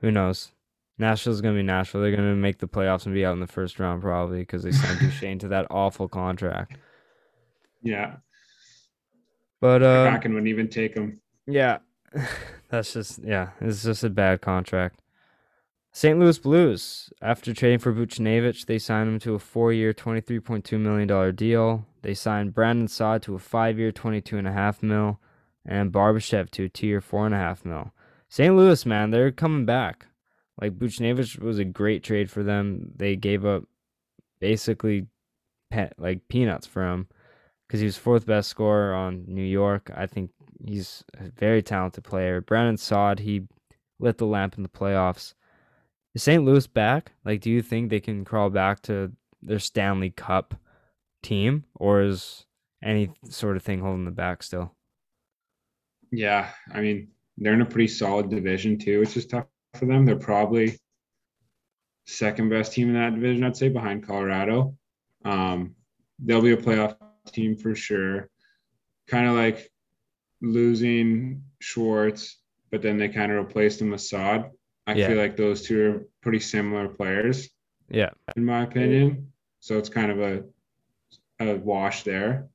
Speaker 1: who knows? Nashville's gonna be Nashville. They're gonna make the playoffs and be out in the first round probably because they signed Duchene to that awful contract.
Speaker 4: Yeah.
Speaker 1: But uh,
Speaker 4: Kraken wouldn't even take him.
Speaker 1: yeah, <laughs> that's just yeah, it's just a bad contract. St. Louis Blues, after trading for Buchnevich, they signed him to a four-year, twenty-three point two million dollar deal. They signed Brandon Saad to a five-year, twenty-two and a half mil, and Barbashev to a two-year, four and a half mil. St. Louis, man, they're coming back. Like Buchnevich was a great trade for them. They gave up basically pe- like peanuts for him because he was fourth best scorer on New York. I think he's a very talented player. Brandon Saad, he lit the lamp in the playoffs. Is St. Louis back? Like, do you think they can crawl back to their Stanley Cup team, or is any sort of thing holding them back still?
Speaker 4: Yeah. I mean, they're in a pretty solid division too, which is tough for them. They're probably second best team in that division, I'd say, behind Colorado. Um, they'll be a playoff team for sure. Kind of like losing Schwartz, but then they kind of replaced him with Saad. I
Speaker 1: Yeah.
Speaker 4: feel like those two are pretty similar players,
Speaker 1: Yeah,
Speaker 4: in my opinion. So it's kind of a a wash there.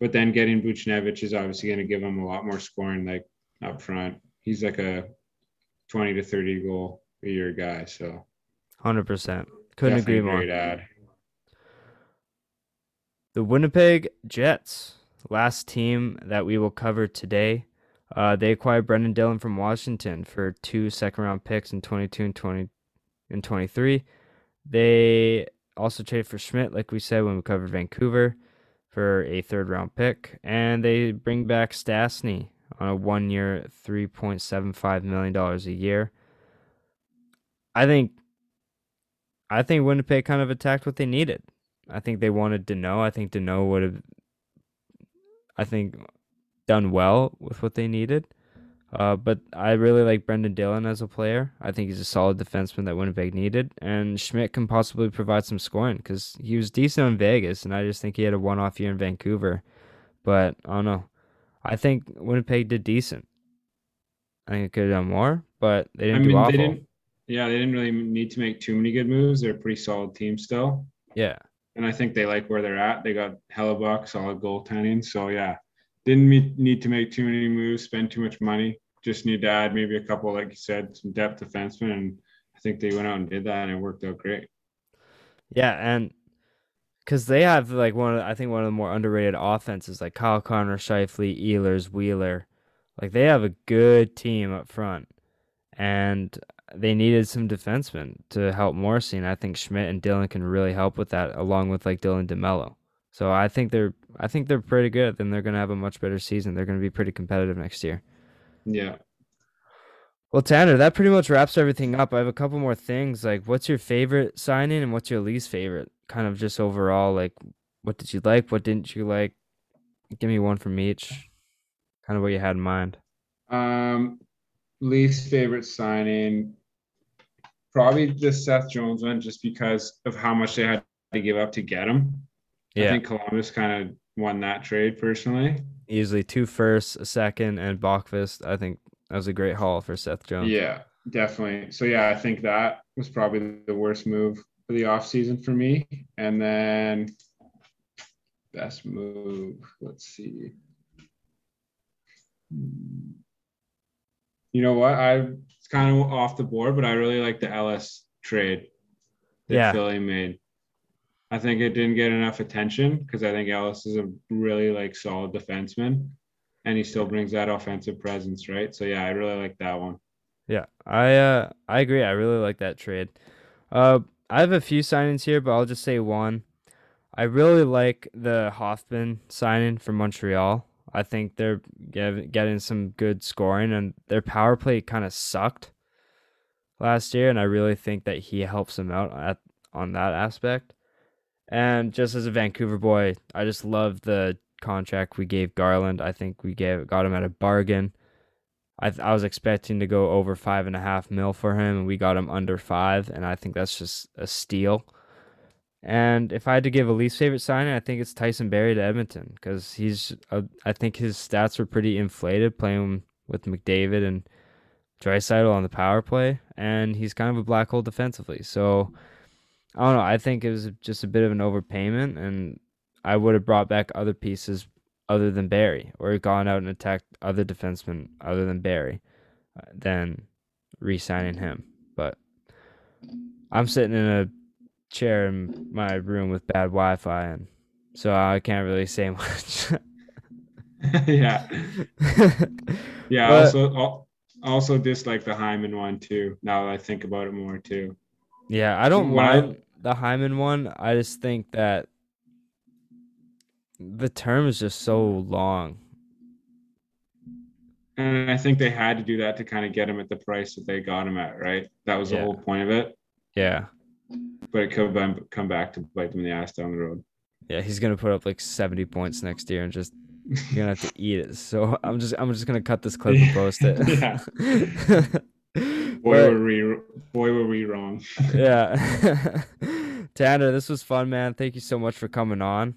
Speaker 4: But then getting Buchnevich is obviously going to give him a lot more scoring, like up front. He's like a twenty to thirty goal a year guy. So
Speaker 1: hundred percent. Couldn't agree more. The Winnipeg Jets, last team that we will cover today. Uh, they acquired Brendan Dillon from Washington for two second round picks in 22 and 20 and 23. They also traded for Schmidt, like we said when we covered Vancouver, for a third round pick. And they bring back Stastny on a one year, $3.75 million a year. I think I think Winnipeg kind of attacked what they needed. I think they wanted Danault. I think Danault would have, I think, done well with what they needed. Uh, but I really like Brendan Dillon as a player. I think he's a solid defenseman that Winnipeg needed, and Schmidt can possibly provide some scoring because he was decent in Vegas, and I just think he had a one-off year in Vancouver. But I don't know. I think Winnipeg did decent. I think it could have done more, but they didn't
Speaker 4: I mean,
Speaker 1: do awful.
Speaker 4: they didn't. Yeah, they didn't really need to make too many good moves. They're a pretty solid team still,
Speaker 1: Yeah,
Speaker 4: and I think they like where they're at. They got Hellebuyck, solid goaltending. So yeah, didn't me- need to make too many moves, spend too much money. Just need to add maybe a couple, like you said, some depth defensemen, and I think they went out and did that, and it worked out great.
Speaker 1: Yeah, and because they have like one of I think one of the more underrated offenses, like Kyle Connor, Scheifele, Ehlers, Wheeler, like they have a good team up front, and they needed some defensemen to help Morrissey, and I think Schmidt and Dillon can really help with that, along with like Dylan DeMelo. So I think they're I think they're pretty good. Then they're gonna have a much better season. They're gonna be pretty competitive next year.
Speaker 4: Yeah.
Speaker 1: Well, Tanner, that pretty much wraps everything up. I have a couple more things. Like, what's your favorite signing and what's your least favorite? Kind of just overall, like, what did you like? What didn't you like? Give me one from each. Kind of what you had in mind.
Speaker 4: Um, least favorite signing, probably the Seth Jones one, just because of how much they had to give up to get him.
Speaker 1: Yeah.
Speaker 4: I think Columbus kind of won that trade personally.
Speaker 1: easily two firsts, a second, and Boqvist. I think that was a great haul for Seth Jones.
Speaker 4: Yeah, definitely. So yeah, I think that was probably the worst move for the offseason for me. And then best move, let's see. Hmm. You know what? I it's kind of off the board, but I really like the Ellis trade that
Speaker 1: Yeah.
Speaker 4: Philly made. I think it didn't get enough attention because I think Ellis is a really like solid defenseman and he still brings that offensive presence, right? So yeah, I really like that one.
Speaker 1: Yeah, I uh I agree. I really like that trade. Uh, I have a few signings here, but I'll just say one. I really like the Hoffman signing from Montreal. I think they're getting some good scoring, and their power play kind of sucked last year, and I really think that he helps them out at on that aspect. And just as a Vancouver boy, I just love the contract we gave Garland. I think we gave got him at a bargain. I I was expecting to go over five and a half mil for him, and we got him under five, and I think that's just a steal. And if I had to give a least favorite signing, I think it's Tyson Barrie to Edmonton because he's. A, I think his stats were pretty inflated playing with McDavid and Draisaitl on the power play, and he's kind of a black hole defensively. So I don't know. I think it was just a bit of an overpayment, and I would have brought back other pieces other than Barrie, or gone out and attacked other defensemen other than Barrie, uh, than re-signing him. But I'm sitting in a chair in my room with bad Wi-Fi, and so I can't really say <laughs> much. <laughs>
Speaker 4: yeah. <laughs> Yeah.
Speaker 1: But-
Speaker 4: also, also dislike the Hyman one too. Now that I think about it more too.
Speaker 1: yeah, I don't mind the Hyman one. I just think that the term is just so long.
Speaker 4: And I think they had to do that to kind of get him at the price that they got him at, right? That was the
Speaker 1: Yeah.
Speaker 4: whole point of it.
Speaker 1: Yeah.
Speaker 4: But it could come back to bite them in the ass down the road.
Speaker 1: Yeah, he's gonna put up like seventy points next year and just you're <laughs> gonna have to eat it. So I'm just I'm just gonna cut this clip and post it. <laughs>
Speaker 4: Yeah. <laughs> Boy,
Speaker 1: But-
Speaker 4: were we boy were we wrong.
Speaker 1: yeah. Tanner, this was fun, man. Thank you so much for coming on.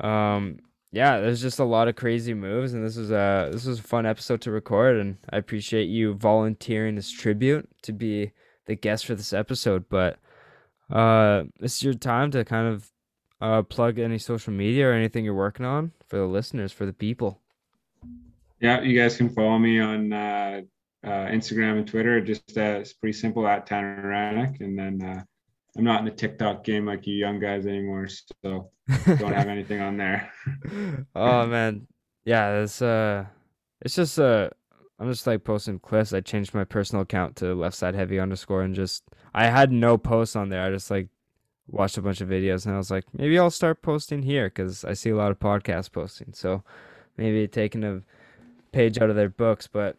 Speaker 1: Um yeah, there's just a lot of crazy moves and this was a this was a fun episode to record and I appreciate you volunteering this tribute to be the guest for this episode, but uh it's your time to kind of uh plug any social media or anything you're working on for the listeners, for the people.
Speaker 4: Yeah, you guys can follow me on uh, uh, Instagram and Twitter. Just uh, it's pretty simple at Tanner Rennich. And then uh, I'm not in the TikTok game like you young guys anymore, so don't have <laughs> anything on there.
Speaker 1: oh <laughs> man yeah it's uh it's just uh i'm just like posting clips i changed my personal account to left side heavy underscore and just i had no posts on there i just like watched a bunch of videos and i was like maybe i'll start posting here because i see a lot of podcast posting so maybe taking a page out of their books but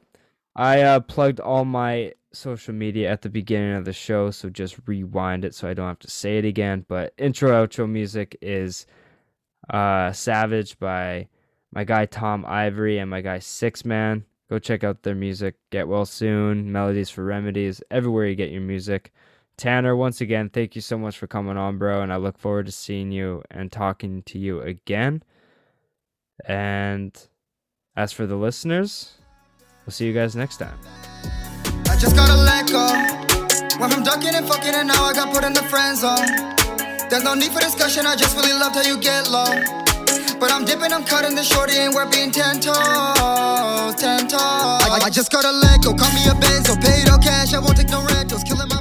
Speaker 1: i uh plugged all my social media at the beginning of the show so just rewind it so i don't have to say it again but intro outro music is uh Savage by my guy Tom Ivory and my guy Six Man. Go check out their music. Get well soon. Melodies for remedies. Everywhere you get your music. Tanner, once again, thank you so much for coming on, bro, and I look forward to seeing you and talking to you again. And as for the listeners, we'll see you guys next time.
Speaker 5: I just gotta let go. Went from ducking and fucking, and now I got put in the friend zone. There's no need for discussion, I just really loved how you get low. But I'm dipping, I'm cutting the shorty, and we're being ten toes, ten toes. I, I just gotta let go, call me a benzo, paid all cash, I won't take no rentals, killing my